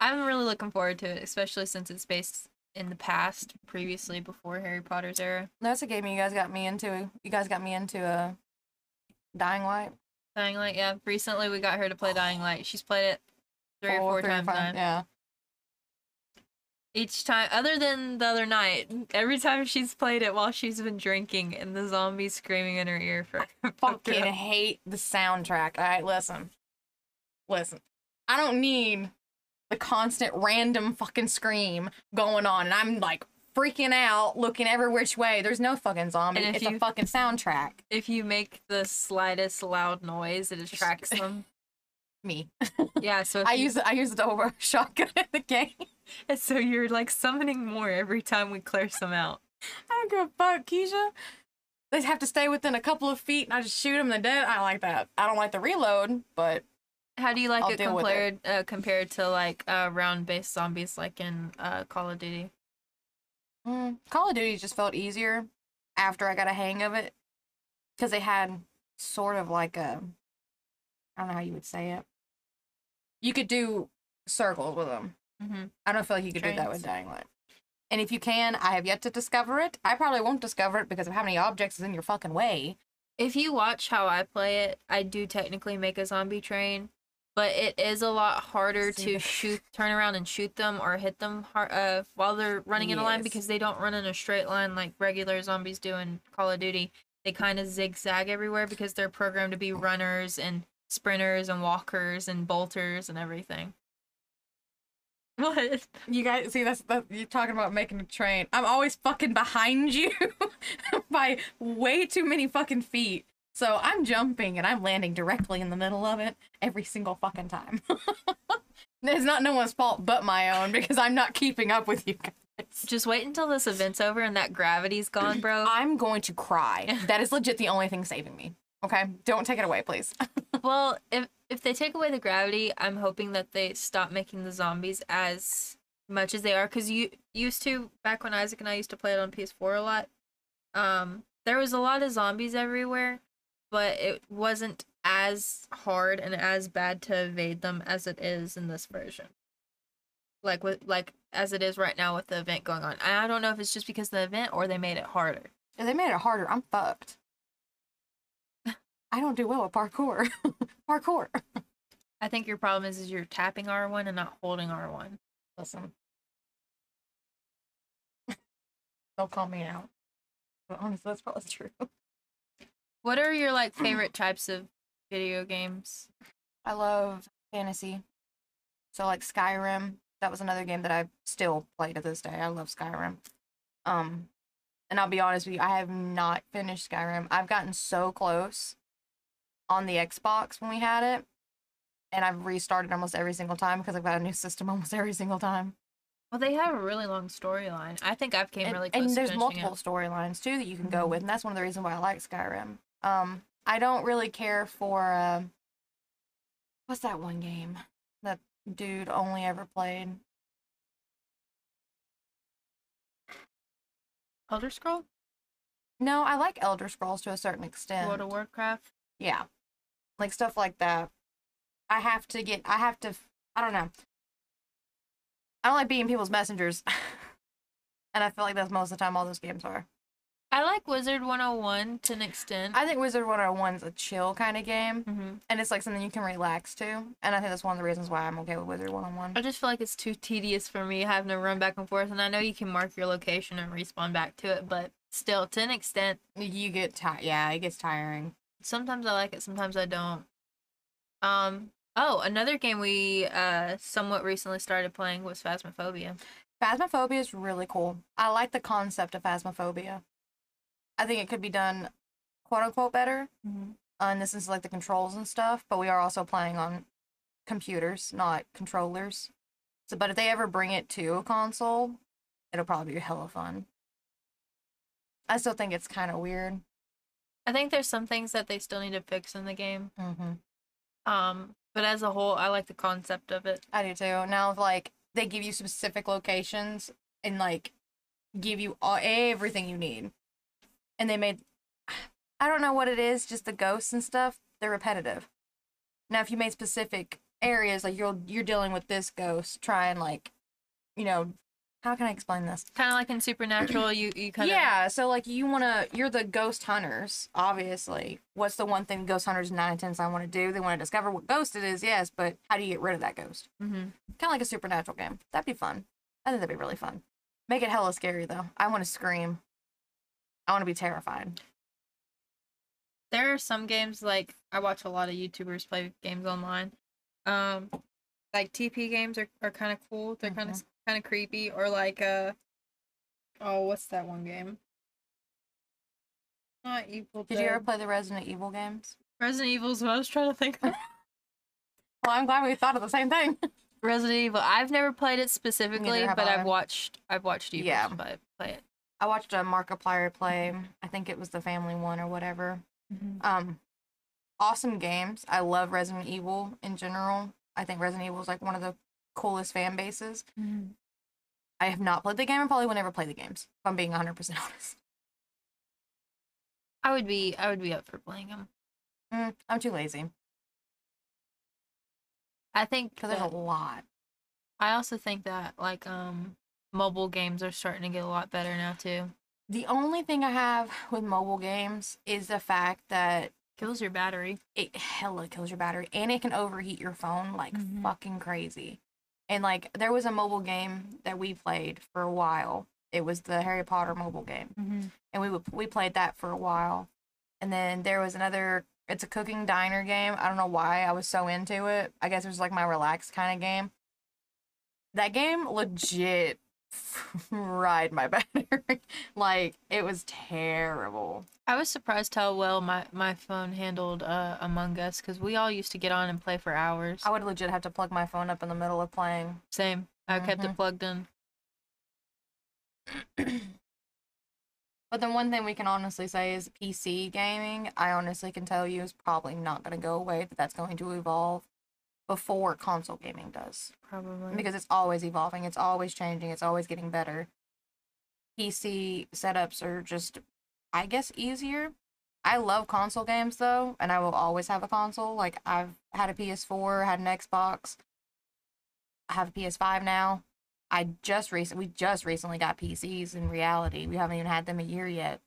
[SPEAKER 1] I'm really looking forward to it, especially since it's based in the past, previously before Harry Potter's era.
[SPEAKER 2] That's a game you guys got me into. You guys got me into a Dying Light.
[SPEAKER 1] Dying Light, yeah. Recently we got her to play Dying Light. She's played it three or four times now.
[SPEAKER 2] Yeah.
[SPEAKER 1] Each time, other than the other night, every time she's played it while she's been drinking and the zombies screaming in her ear for *laughs*
[SPEAKER 2] Fucking hate the soundtrack. All right, listen. Listen. I don't need the constant random fucking scream going on, and I'm like freaking out, looking every which way. There's no fucking zombie. It's a fucking soundtrack.
[SPEAKER 1] If you make the slightest loud noise, it attracts *laughs* them.
[SPEAKER 2] Me.
[SPEAKER 1] yeah, so *laughs*
[SPEAKER 2] I
[SPEAKER 1] you-
[SPEAKER 2] use I use the over shotgun *laughs* in the game.
[SPEAKER 1] and so you're like summoning more every time we clear some out.
[SPEAKER 2] I don't give a fuck, Keisha. They have to stay within a couple of feet, and I just shoot them. They're dead. I like that. I don't like the reload, but
[SPEAKER 1] How do you like
[SPEAKER 2] I'll
[SPEAKER 1] it compared uh, compared to like uh, round based zombies like in uh, Call of Duty?
[SPEAKER 2] mm, Call of Duty just felt easier after I got a hang of it because they had sort of like a I don't know how you would say it. You could do circles with them.
[SPEAKER 1] Mm-hmm.
[SPEAKER 2] I don't feel like you could do that with Dying Light. And if you can, I have yet to discover it. I probably won't discover it because of how many objects is in your fucking way.
[SPEAKER 1] If you watch how I play it, I do technically make a zombie train, but it is a lot harder to shoot, turn around and shoot them or hit them har- uh, while they're running in a line because they don't run in a straight line like regular zombies do in Call of Duty. They kind of zigzag everywhere because they're programmed to be runners and sprinters and walkers and bolters and everything. *laughs* What?
[SPEAKER 2] You guys see that's that you're talking about making a train. I'm always fucking behind you *laughs* by way too many fucking feet. So I'm jumping and I'm landing directly in the middle of it every single fucking time. *laughs* it's not no one's fault but my own because I'm not keeping up with you guys.
[SPEAKER 1] Just wait until this event's over and that gravity's gone, bro.
[SPEAKER 2] I'm going to cry. That is legit the only thing saving me. Okay? Don't take it away, please. *laughs*
[SPEAKER 1] Well, if if they take away the gravity, I'm hoping that they stop making the zombies as much as they are. Cause you used to back when Isaac and I used to play it on PS4 a lot. Um, there was a lot of zombies everywhere, but it wasn't as hard and as bad to evade them as it is in this version. Like with like as it is right now with the event going on. I don't know if it's just because of the event or they made it harder.
[SPEAKER 2] If they made it harder, I'm fucked. I don't do well with parkour. *laughs* parkour.
[SPEAKER 1] I think your problem is is you're tapping R1 and not holding R1.
[SPEAKER 2] Listen. *laughs* Don't call me out. But honestly, that's probably true.
[SPEAKER 1] What are your like *clears throat* favorite types of video games?
[SPEAKER 2] I love fantasy. So like Skyrim, that was another game that I still play to this day. I love Skyrim. Um and I'll be honest with you, I have not finished Skyrim. I've gotten so close on the Xbox when we had it. And I've restarted almost every single time because I've got a new system *laughs* almost every single time.
[SPEAKER 1] Well, they have a really long storyline. I think I've came
[SPEAKER 2] and,
[SPEAKER 1] really close.
[SPEAKER 2] and there's multiple storylines too that you can go
[SPEAKER 1] Mhm.
[SPEAKER 2] with, and that's one of the reasons why I like Skyrim. Um, I don't really care for uh, what's that one game that dude only ever played?
[SPEAKER 1] Elder Scroll,
[SPEAKER 2] No, I like Elder Scrolls to a certain extent.
[SPEAKER 1] World of Warcraft.
[SPEAKER 2] yeah, like stuff like that. I have to get. I have to. I don't know. I don't like being people's messengers, *laughs* and I feel like that's most of the time all those games are.
[SPEAKER 1] I like Wizard 101 to an extent.
[SPEAKER 2] I think Wizard 101 is a chill kind of game.
[SPEAKER 1] hmm
[SPEAKER 2] and it's like something you can relax to. And I think that's one of the reasons why I'm okay with Wizard 101.
[SPEAKER 1] I just feel like it's too tedious for me having to run back and forth. And I know you can mark your location and respawn back to it, but still, to an extent,
[SPEAKER 2] You get tired. Yeah, it gets tiring.
[SPEAKER 1] Sometimes I like it, sometimes I don't. Um. Oh, another game we uh somewhat recently started playing was Phasmophobia.
[SPEAKER 2] Phasmophobia is really cool. I like the concept of Phasmophobia. I think it could be done, quote unquote, better.
[SPEAKER 1] Mm-hmm.
[SPEAKER 2] Uh, and this is like the controls and stuff. But we are also playing on computers, not controllers. So, but if they ever bring it to a console, it'll probably be hella fun. I still think it's kind of weird.
[SPEAKER 1] I think there's some things that they still need to fix in the game.
[SPEAKER 2] Mm-hmm.
[SPEAKER 1] Um, but as a whole, I like the concept of it.
[SPEAKER 2] I do too. Now, like they give you specific locations and like give you all, everything you need, and they made, I don't know what it is, just the ghosts and stuff. They're repetitive. Now, if you made specific areas, like you're you're dealing with this ghost, try and like, you know, how can I explain this?
[SPEAKER 1] Kind of like in Supernatural, you you *clears throat* kind of
[SPEAKER 2] yeah, so like you want to, you're the ghost hunters, obviously. What's the one thing ghost hunters nine and ten times want to do? They want to discover what ghost it is, yes, but how do you get rid of that ghost?
[SPEAKER 1] hmm
[SPEAKER 2] Kind of like a supernatural game. That'd be fun. I think that'd be really fun. Make it hella scary though. I want to scream. I want to be terrified.
[SPEAKER 1] There are some games like I watch a lot of YouTubers play games online. Um, like TP games are, are kind of cool. They're kind of kind of creepy. Or like uh, oh, what's that one game? Not Evil
[SPEAKER 2] Did you ever play the Resident Evil games?
[SPEAKER 1] Resident Evil's what I was trying to think. of. *laughs*
[SPEAKER 2] Well, I'm glad we thought of the same thing. *laughs*
[SPEAKER 1] Resident Evil. I've never played it specifically, but
[SPEAKER 2] I.
[SPEAKER 1] I've watched I've watched you
[SPEAKER 2] Yeah.
[SPEAKER 1] play, play it.
[SPEAKER 2] I watched a Markiplier play. I think it was the family one or whatever. Um, awesome games. I love Resident Evil in general. I think Resident Evil is like one of the coolest fan bases. I have not played the game and probably will never play the games. If I'm being 100% *laughs* honest.
[SPEAKER 1] I would be I would be up for playing them.
[SPEAKER 2] Mm, I'm too lazy
[SPEAKER 1] I think
[SPEAKER 2] because there's a lot.
[SPEAKER 1] I also think that like um mobile games are starting to get a lot better now too.
[SPEAKER 2] The only thing I have with mobile games is the fact that
[SPEAKER 1] Kills your battery.
[SPEAKER 2] it hella kills your battery and it can overheat your phone like
[SPEAKER 1] Mhm.
[SPEAKER 2] fucking crazy. And like there was a mobile game that we played for a while. It was the Harry Potter mobile game.
[SPEAKER 1] Mm-hmm.
[SPEAKER 2] And we would, we played that for a while. And then there was another it's a cooking diner game. I don't know why I was so into it. I guess it was like my relaxed kind of game. That game legit fried my *laughs* battery. like it was terrible.
[SPEAKER 1] I was surprised how well my, my phone handled uh, Among Us because we all used to get on and play for hours.
[SPEAKER 2] I would legit have to plug my phone up in the middle of playing.
[SPEAKER 1] Same. I kept
[SPEAKER 2] Mhm.
[SPEAKER 1] it plugged in. *clears throat*
[SPEAKER 2] But the one thing we can honestly say is PC gaming, I honestly can tell you is probably not going to go away, that that's going to evolve before console gaming does.
[SPEAKER 1] Probably.
[SPEAKER 2] Because it's always evolving, it's always changing, it's always getting better. PC setups are just, I guess, easier. I love console games though, and I will always have a console. Like, I've had a PS4, had an Xbox, I have a PS5 now. I just recent we just recently got PCs in reality. We haven't even had them a year yet.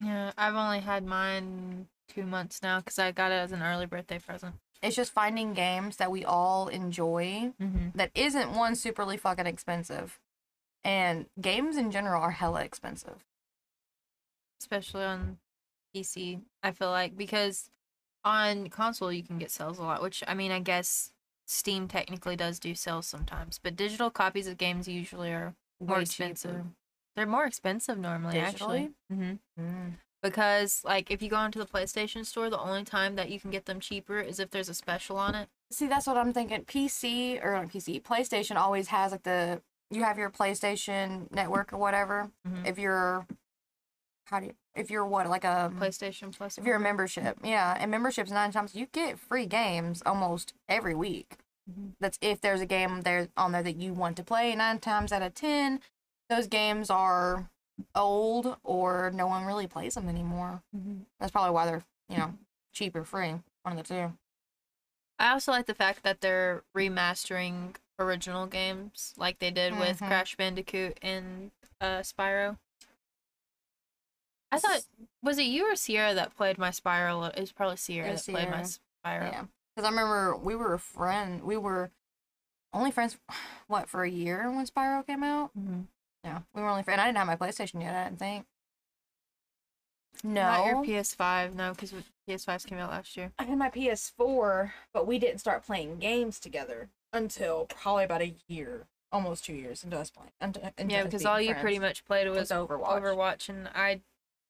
[SPEAKER 1] Yeah, I've only had mine two months now because I got it as an early birthday present.
[SPEAKER 2] It's just finding games that we all enjoy
[SPEAKER 1] Mm-hmm.
[SPEAKER 2] that isn't one superly fucking expensive. And games in general are hella expensive.
[SPEAKER 1] Especially on PC, I feel like because on console you can get sales a lot, which I mean, I guess Steam technically does do sales sometimes, but digital copies of games usually are more
[SPEAKER 2] Way
[SPEAKER 1] expensive.
[SPEAKER 2] cheaper.
[SPEAKER 1] They're more expensive normally, actually. Mm-hmm.
[SPEAKER 2] Mm.
[SPEAKER 1] Because like if you go onto the PlayStation store, the only time that you can get them cheaper is if there's a special on it.
[SPEAKER 2] See, that's what I'm thinking. PC or not PC, PlayStation always has like the you have your PlayStation network or whatever.
[SPEAKER 1] Mhm.
[SPEAKER 2] If you're how do you if you're what like a
[SPEAKER 1] PlayStation Plus.
[SPEAKER 2] if you're a membership, yeah, and memberships nine times you get free games almost every week.
[SPEAKER 1] Mhm.
[SPEAKER 2] That's if there's a game there on there that you want to play. Nine times out of ten, those games are old or no one really plays them anymore.
[SPEAKER 1] Mhm.
[SPEAKER 2] That's probably why they're you know cheap or free, one of the two.
[SPEAKER 1] I also like the fact that they're remastering original games like they did with
[SPEAKER 2] Mhm.
[SPEAKER 1] Crash Bandicoot and uh, Spyro. I thought was it you or Sierra that played my Spyro? It was probably Sierra
[SPEAKER 2] was
[SPEAKER 1] that played my
[SPEAKER 2] Sierra.
[SPEAKER 1] Spyro.
[SPEAKER 2] Yeah, because I remember we were a friend. We were only friends, *sighs* what for a year when Spyro came out.
[SPEAKER 1] Mm-hmm.
[SPEAKER 2] Yeah, we were only friends. I didn't have my PlayStation yet. I didn't think.
[SPEAKER 1] Not your
[SPEAKER 2] No,
[SPEAKER 1] PS5, no, because PS5s came out last year.
[SPEAKER 2] I had my PS4, but we didn't start playing games together until probably about a year, almost two years into us playing. Into
[SPEAKER 1] yeah, because all you pretty much played was
[SPEAKER 2] was Overwatch.
[SPEAKER 1] Overwatch, and I,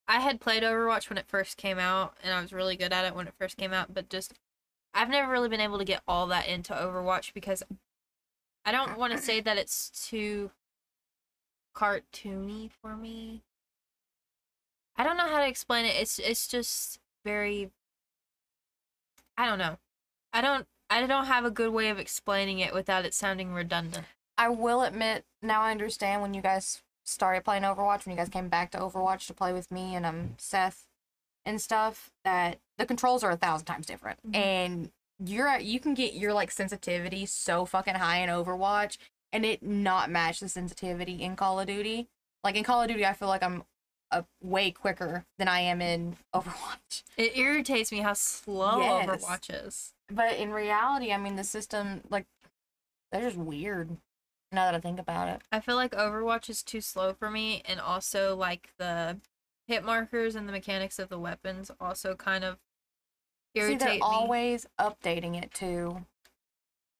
[SPEAKER 1] I had played Overwatch when it first came out, and I was really good at it when it first came out. But just, I've never really been able to get all that into Overwatch because I don't want to say that it's too cartoony for me. I don't know how to explain it. It's it's just very. I don't know. I don't. I don't have a good way of explaining it without it sounding redundant.
[SPEAKER 2] I will admit, now I understand when you guys started playing Overwatch, when you guys came back to Overwatch to play with me and um Seth and stuff, that the controls are a thousand times different.
[SPEAKER 1] Mhm.
[SPEAKER 2] And you're at, you can get your like sensitivity so fucking high in Overwatch and it not match the sensitivity in Call of Duty. Like in Call of Duty, I feel like I'm a way quicker than I am in *laughs* Overwatch.
[SPEAKER 1] It irritates me how slow
[SPEAKER 2] Yes.
[SPEAKER 1] Overwatch is.
[SPEAKER 2] But in reality, I mean the system like they're just weird. Now that I think about it.
[SPEAKER 1] I feel like Overwatch is too slow for me, and also like the hit markers and the mechanics of the weapons also kind of
[SPEAKER 2] See,
[SPEAKER 1] irritate
[SPEAKER 2] they're
[SPEAKER 1] me.
[SPEAKER 2] always updating it too.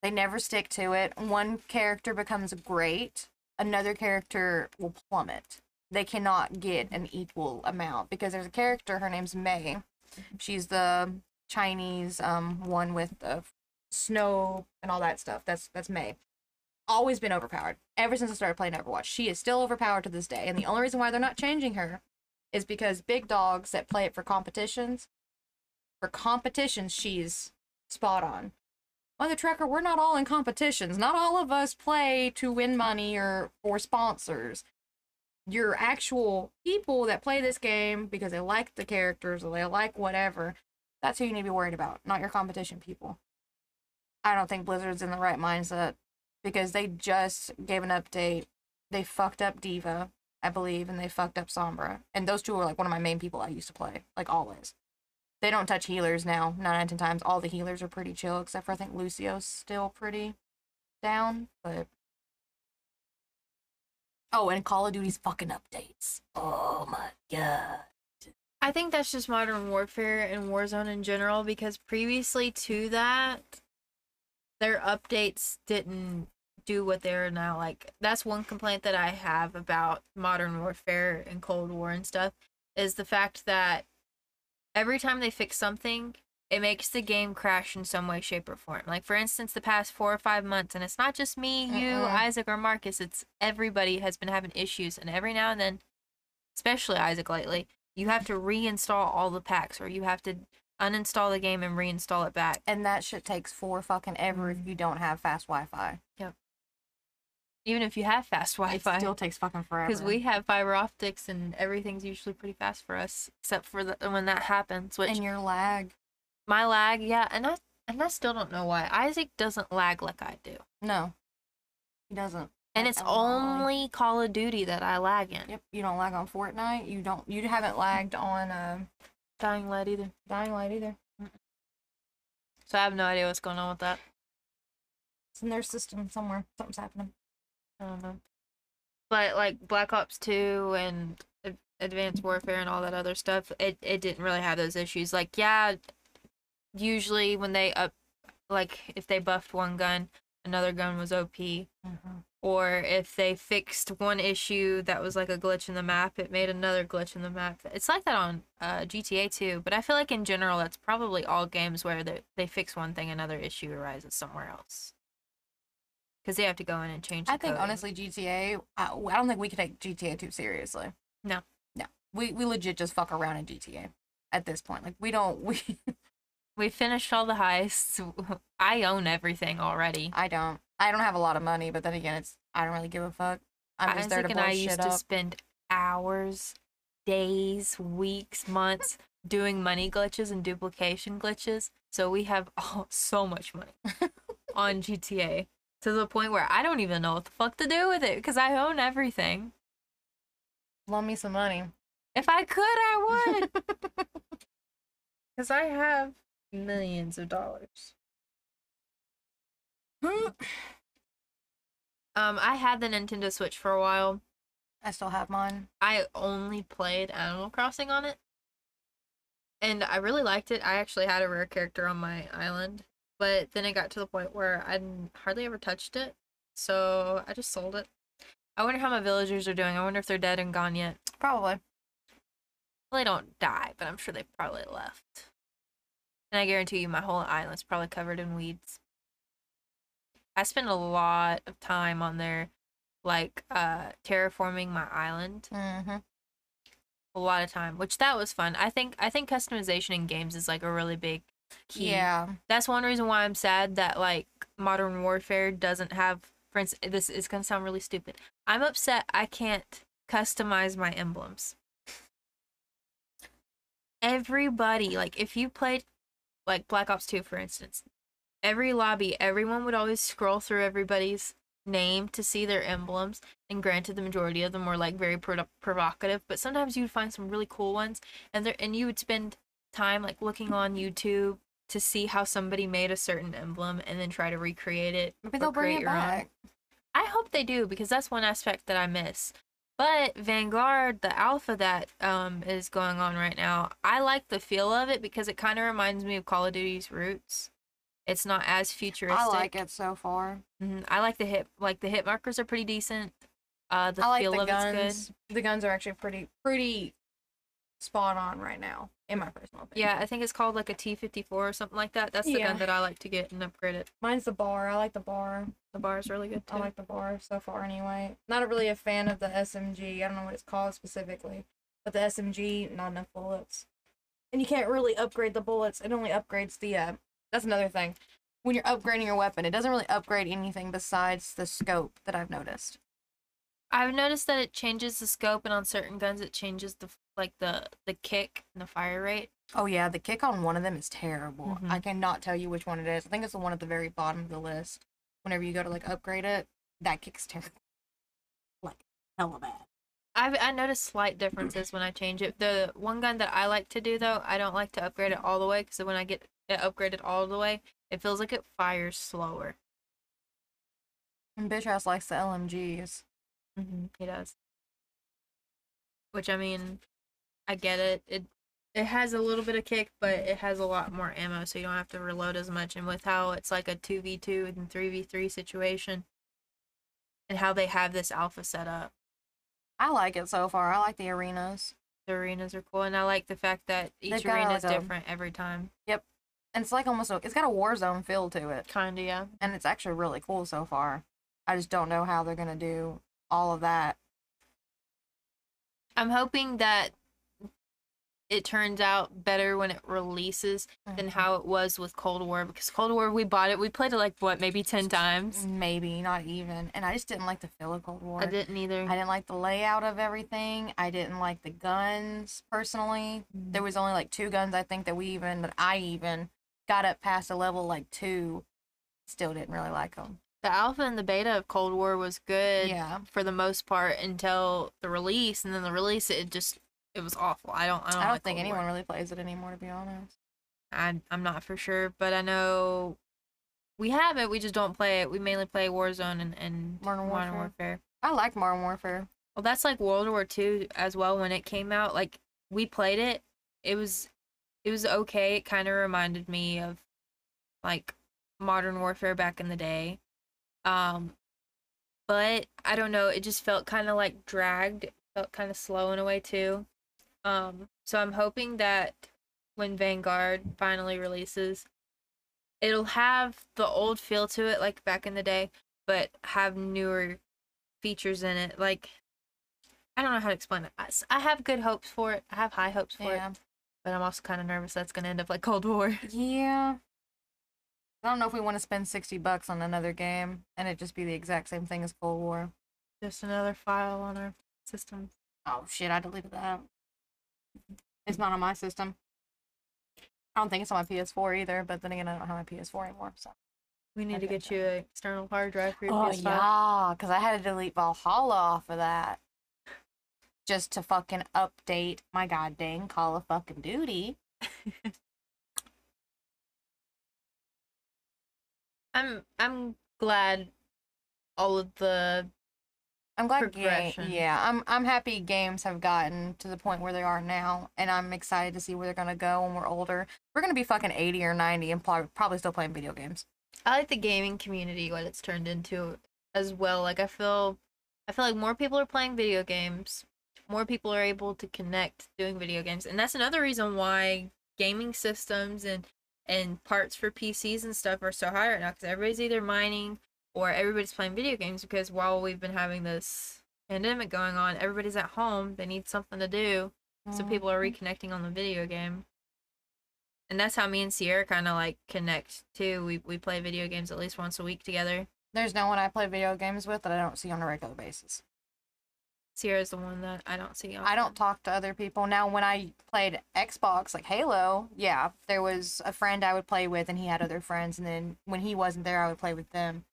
[SPEAKER 2] They never stick to it. One character becomes great, another character will plummet. They cannot get an equal amount because there's a character, her name's Mei. She's the Chinese um one with the snow and all that stuff. That's that's Mei. Always been overpowered. Ever since I started playing Overwatch. She is still overpowered to this day. And the only reason why they're not changing her is because big dogs that play it for competitions for competitions, she's spot on. Mother Trucker, we're not all in competitions. Not all of us play to win money or for sponsors. Your actual people that play this game because they like the characters or they like whatever, that's who you need to be worried about, not your competition people. I don't think Blizzard's in the right mindset because they just gave an update. They fucked up D.Va, I believe, and they fucked up Sombra. And those two are like one of my main people I used to play, like always they don't touch healers now. Nine out of ten times, all the healers are pretty chill, except for I think Lucio's still pretty down. But oh, and Call of Duty's fucking updates. Oh my god.
[SPEAKER 1] I think that's just Modern Warfare and Warzone in general because previously to that, their updates didn't do what they're now like. That's one complaint that I have about Modern Warfare and Cold War and stuff is the fact that every time they fix something, it makes the game crash in some way, shape, or form. Like for instance, the past four or five months, and it's not just me, you,
[SPEAKER 2] Mm-mm.
[SPEAKER 1] Isaac, or Marcus. It's everybody has been having issues, and every now and then, especially Isaac lately, you have to reinstall all the packs, or you have to uninstall the game and reinstall it back.
[SPEAKER 2] And that shit takes four fucking ever if mm-hmm. you don't have fast Wi-Fi.
[SPEAKER 1] Even if you have fast
[SPEAKER 2] It
[SPEAKER 1] Wi-Fi,
[SPEAKER 2] still takes fucking forever.
[SPEAKER 1] because we have fiber optics and everything's usually pretty fast for us, except for the, when that happens. Which
[SPEAKER 2] and your lag.
[SPEAKER 1] my lag, yeah, and I and I still don't know why Isaac doesn't lag like I do.
[SPEAKER 2] No, he doesn't.
[SPEAKER 1] And it's only Call of Duty that I lag in.
[SPEAKER 2] Yep, you don't lag on Fortnite. You don't. You haven't lagged on uh,
[SPEAKER 1] Dying Light either.
[SPEAKER 2] Dying Light either.
[SPEAKER 1] So I have no idea what's going on with that.
[SPEAKER 2] It's in their system somewhere. Something's happening.
[SPEAKER 1] I don't know. But like Black Ops 2 and Advanced Warfare and all that other stuff, it, it didn't really have those issues. Like, yeah, usually when they up, like, if they buffed one gun, another gun was OP. Or if they fixed one issue that was like a glitch in the map, it made another glitch in the map. It's like that on uh, GTA too. But I feel like in general, that's probably all games where they, they fix one thing, another issue arises somewhere else. Because they have to go in and change. The
[SPEAKER 2] I think
[SPEAKER 1] coding.
[SPEAKER 2] honestly, GTA. I, I don't think we could take GTA too seriously.
[SPEAKER 1] No.
[SPEAKER 2] No, we we legit just fuck around in GTA at this point. Like we don't. We *laughs*
[SPEAKER 1] We finished all the heists. I own everything already.
[SPEAKER 2] I don't. I don't have a lot of money, but then again, it's I don't really give a fuck. I'm just there to
[SPEAKER 1] Isaac and I used
[SPEAKER 2] up.
[SPEAKER 1] to spend hours, days, weeks, months doing money glitches and duplication glitches. So we have *laughs* oh, so much money *laughs* on GTA to the point where I don't even know what the fuck to do with it because I own everything.
[SPEAKER 2] Loan me some money.
[SPEAKER 1] If I could, I would. *laughs* Because I have millions of dollars. *clears throat* Um, I had the Nintendo Switch for a while.
[SPEAKER 2] I still have mine.
[SPEAKER 1] I only played Animal Crossing on it. And I really liked it. I actually had a rare character on my island. But then it got to the point where I hardly ever touched it. So I just sold it. I wonder how my villagers are doing. I wonder if they're dead and gone yet.
[SPEAKER 2] Probably.
[SPEAKER 1] Well, they don't die, but I'm sure they probably left. And I guarantee you my whole island's probably covered in weeds. I spend a lot of time on there, like, uh, terraforming my island.
[SPEAKER 2] Mm-hmm.
[SPEAKER 1] a lot of time, which that was fun. I think I think customization in games is like a really big key.
[SPEAKER 2] Yeah.
[SPEAKER 1] That's one reason why I'm sad that like Modern Warfare doesn't have for instance this is gonna sound really stupid. I'm upset I can't customize my emblems. Everybody, like if you played like Black Ops 2 for instance, every lobby, everyone would always scroll through everybody's name to see their emblems and granted the majority of them were like very pro- provocative but sometimes you'd find some really cool ones and there and you would spend time like looking on youtube to see how somebody made a certain emblem and then try to recreate it
[SPEAKER 2] Maybe they'll bring it
[SPEAKER 1] your own.
[SPEAKER 2] back.
[SPEAKER 1] i hope they do because that's one aspect that i miss but vanguard the alpha that um is going on right now i like the feel of it because it kind of reminds me of call of duty's roots it's not as futuristic
[SPEAKER 2] I like it so far.
[SPEAKER 1] Mhm. I like the hit like the hit markers are pretty decent. Uh the
[SPEAKER 2] I like
[SPEAKER 1] feel
[SPEAKER 2] the
[SPEAKER 1] of it's
[SPEAKER 2] guns.
[SPEAKER 1] good.
[SPEAKER 2] The guns are actually pretty pretty spot on right now, in my personal opinion.
[SPEAKER 1] Yeah, I think it's called like a T fifty four or something like that. That's the
[SPEAKER 2] Yeah.
[SPEAKER 1] gun that I like to get and upgrade it.
[SPEAKER 2] Mine's the bar. I like the bar.
[SPEAKER 1] The bar is really good too.
[SPEAKER 2] I like the bar so far anyway. Not really a fan of the SMG. I don't know what it's called specifically, but the SMG not enough bullets, and you can't really upgrade the bullets. It only upgrades the. Uh, that's another thing. When you're upgrading your weapon, it doesn't really upgrade anything besides the scope that I've noticed.
[SPEAKER 1] I've noticed that it changes the scope and on certain guns it changes the like the the kick and the fire rate.
[SPEAKER 2] Oh yeah, the kick on one of them is terrible.
[SPEAKER 1] Mhm.
[SPEAKER 2] I cannot tell you which one it is. I think it's the one at the very bottom of the list. Whenever you go to like upgrade it, that kick's terrible. Like hella bad.
[SPEAKER 1] I've I noticed slight differences when I change it. The one gun that I like to do though, I don't like to upgrade it all the way because when I get it upgraded all the way, it feels like it fires slower.
[SPEAKER 2] And bitch ass likes the LMGs.
[SPEAKER 1] Mm-hmm. He does. Which I mean, I get it. It it has a little bit of kick, but it has a lot more ammo, so you don't have to reload as much. And with how it's like a two v two and three v three situation, and how they have this alpha set up,
[SPEAKER 2] I like it so far. I like the arenas.
[SPEAKER 1] the arenas are cool, and I like the fact that
[SPEAKER 2] They've
[SPEAKER 1] each
[SPEAKER 2] got,
[SPEAKER 1] arena is
[SPEAKER 2] like, a-
[SPEAKER 1] different every time.
[SPEAKER 2] Yep, and it's like almost a, it's got a war zone feel to it.
[SPEAKER 1] Kinda, yeah.
[SPEAKER 2] And it's actually really cool so far. I just don't know how they're gonna do all of that.
[SPEAKER 1] I'm hoping that it turns out better when it releases than
[SPEAKER 2] Mhm.
[SPEAKER 1] how it was with Cold War because Cold War we bought it we played it like what maybe 10 times.
[SPEAKER 2] Maybe not even. And I just didn't like the feel of Cold War.
[SPEAKER 1] I didn't either.
[SPEAKER 2] I didn't like the layout of everything. I didn't like the guns personally. There was only like two guns I think that we even that I even got up past a level like two. Still didn't really like them.
[SPEAKER 1] the alpha and the beta of Cold War was good
[SPEAKER 2] Yeah.
[SPEAKER 1] for the most part until the release, and then the release it just it was awful. I don't I don't,
[SPEAKER 2] I don't
[SPEAKER 1] like
[SPEAKER 2] think anyone
[SPEAKER 1] War.
[SPEAKER 2] really plays it anymore, to be honest.
[SPEAKER 1] I I'm not for sure, but I know we have it. We just don't play it. We mainly play Warzone and and
[SPEAKER 2] Modern Warfare.
[SPEAKER 1] Warfare.
[SPEAKER 2] I like Modern Warfare.
[SPEAKER 1] Well, that's like World War II as well. When it came out, like we played it, it was it was okay. It kind of reminded me of like Modern Warfare back in the day. Um, but I don't know. It just felt kind of like dragged. Felt kind of slow in a way too. Um, so I'm hoping that when Vanguard finally releases, it'll have the old feel to it like back in the day, but have newer features in it. Like I don't know how to explain it. I have good hopes for it. I have high hopes for
[SPEAKER 2] Yeah.
[SPEAKER 1] it, but I'm also kind of nervous that's gonna end up like Cold War. *laughs*
[SPEAKER 2] Yeah. I don't know if we want to spend 60 bucks on another game and it just be the exact same thing as Cold War.
[SPEAKER 1] Just another file on our system.
[SPEAKER 2] Oh shit, I deleted that. It's not on my system. I don't think it's on my PS4 either, but then again, I don't have my PS4 anymore, so.
[SPEAKER 1] We need to
[SPEAKER 2] Okay,
[SPEAKER 1] get you an external hard drive for your
[SPEAKER 2] Oh
[SPEAKER 1] PS5.
[SPEAKER 2] yeah, because I had to delete Valhalla off of that. Just to fucking update my goddamn Call of fucking Duty. *laughs*
[SPEAKER 1] I'm I'm glad all of the
[SPEAKER 2] I'm glad ga-
[SPEAKER 1] Progression.
[SPEAKER 2] yeah, I'm I'm happy games have gotten to the point where they are now, and I'm excited to see where they're gonna go when we're older. We're gonna be fucking 80 or 90 and prob- probably still playing video games.
[SPEAKER 1] I like the gaming community what it's turned into as well. Like I feel I feel like more people are playing video games. More people are able to connect doing video games. And that's another reason why gaming systems and and parts for PCs and stuff are so high right now cuz everybody's either mining or everybody's playing video games because while we've been having this pandemic going on, everybody's at home, they need something to do. So mm-hmm. people are reconnecting on the video game. And that's how me and Sierra kind of like connect too. We we play video games at least once a week together.
[SPEAKER 2] There's no one I play video games with that I don't see on a regular basis.
[SPEAKER 1] Sierra's the one that I don't see.
[SPEAKER 2] I don't talk to other people. Now, when I played Xbox, like Halo, yeah, there was a friend I would play with, and he had other friends. And then when he wasn't there, I would play with them.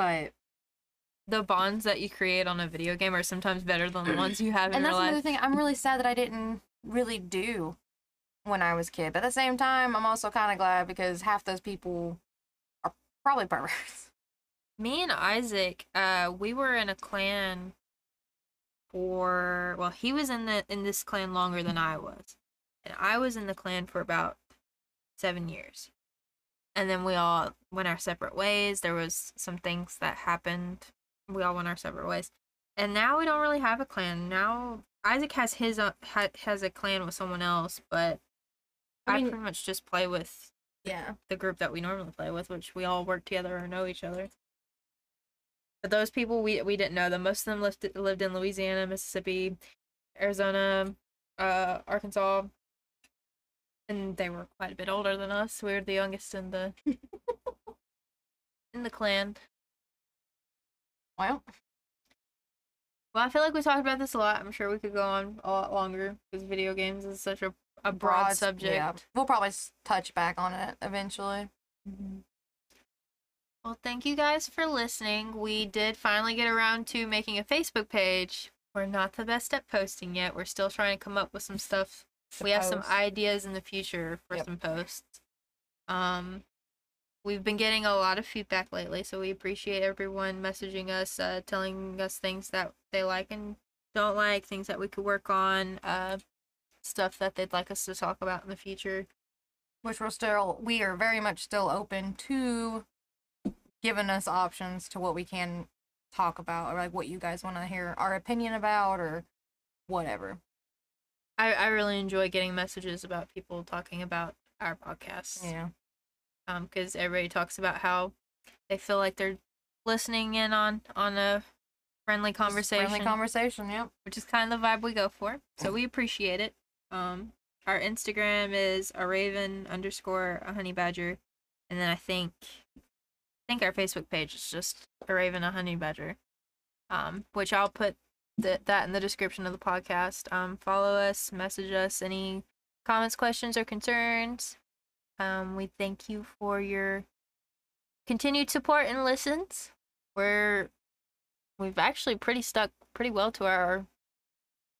[SPEAKER 2] But
[SPEAKER 1] The bonds that you create on a video game are sometimes better than the ones you have in
[SPEAKER 2] and
[SPEAKER 1] real
[SPEAKER 2] that's another
[SPEAKER 1] life.
[SPEAKER 2] thing I'm really sad that I didn't really do when I was a kid. But at the same time, I'm also kind of glad because half those people are probably perverts. *laughs*
[SPEAKER 1] Me and Isaac, uh, we were in a clan for well, he was in the in this clan longer than I was, and I was in the clan for about seven years, and then we all went our separate ways. There was some things that happened. We all went our separate ways, and now we don't really have a clan. Now Isaac has his uh, ha- has a clan with someone else, but
[SPEAKER 2] I
[SPEAKER 1] I,
[SPEAKER 2] mean-
[SPEAKER 1] pretty much just play with
[SPEAKER 2] Yeah.
[SPEAKER 1] the group that we normally play with, which we all work together or know each other. But those people, we we didn't know them. Most of them lived lived in Louisiana, Mississippi, Arizona, uh, Arkansas, and they were quite a bit older than us. We were the youngest in the *laughs* in the clan.
[SPEAKER 2] Well,
[SPEAKER 1] Well, I feel like we talked about this a lot. I'm sure we could go on a lot longer because video games is such a a broad, subject.
[SPEAKER 2] Yeah. We'll probably touch back on it eventually. Mm-hmm.
[SPEAKER 1] Well, thank you guys for listening. We did finally get around to making a Facebook page. We're not the best at posting yet. We're still trying to come up with some stuff. We have some ideas in the future for
[SPEAKER 2] Yep.
[SPEAKER 1] some posts. Um, we've been getting a lot of feedback lately, so we appreciate everyone messaging us, uh, telling us things that they like and don't like, things that we could work on, uh, stuff that they'd like us to talk about in the future.
[SPEAKER 2] which we're still we are very much still open to giving us options to what we can talk about or like what you guys want to hear our opinion about or whatever
[SPEAKER 1] I, I really enjoy getting messages about people talking about our podcast.
[SPEAKER 2] yeah
[SPEAKER 1] Um, because everybody talks about how they feel like they're listening in on on a friendly conversation,
[SPEAKER 2] friendly conversation yep
[SPEAKER 1] which is kind of the vibe we go for. So we appreciate it. Um, our Instagram is a raven underscore a honey badger, and then I think I think our Facebook page is just a raven a honey badger. Um, which I'll put th- that in the description of the podcast. Um, follow us, message us any comments, questions, or concerns. Um, we thank you for your continued support and listens. We're we've actually pretty stuck pretty well to our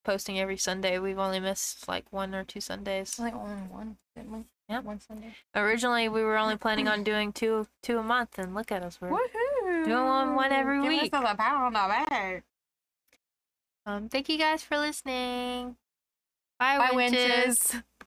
[SPEAKER 1] posting every Sunday. We've only missed like one or two Sundays.
[SPEAKER 2] Think only one, didn't we?
[SPEAKER 1] Yep.
[SPEAKER 2] One Sunday.
[SPEAKER 1] Originally, we were only planning on doing two two a month, and look at us, we're
[SPEAKER 2] Woohoo!
[SPEAKER 1] Doing one one every
[SPEAKER 2] Give
[SPEAKER 1] week.
[SPEAKER 2] yourself a pat on the back.
[SPEAKER 1] Um. Thank you guys for listening. Bye,
[SPEAKER 2] Bye,
[SPEAKER 1] winches.
[SPEAKER 2] winches. *laughs*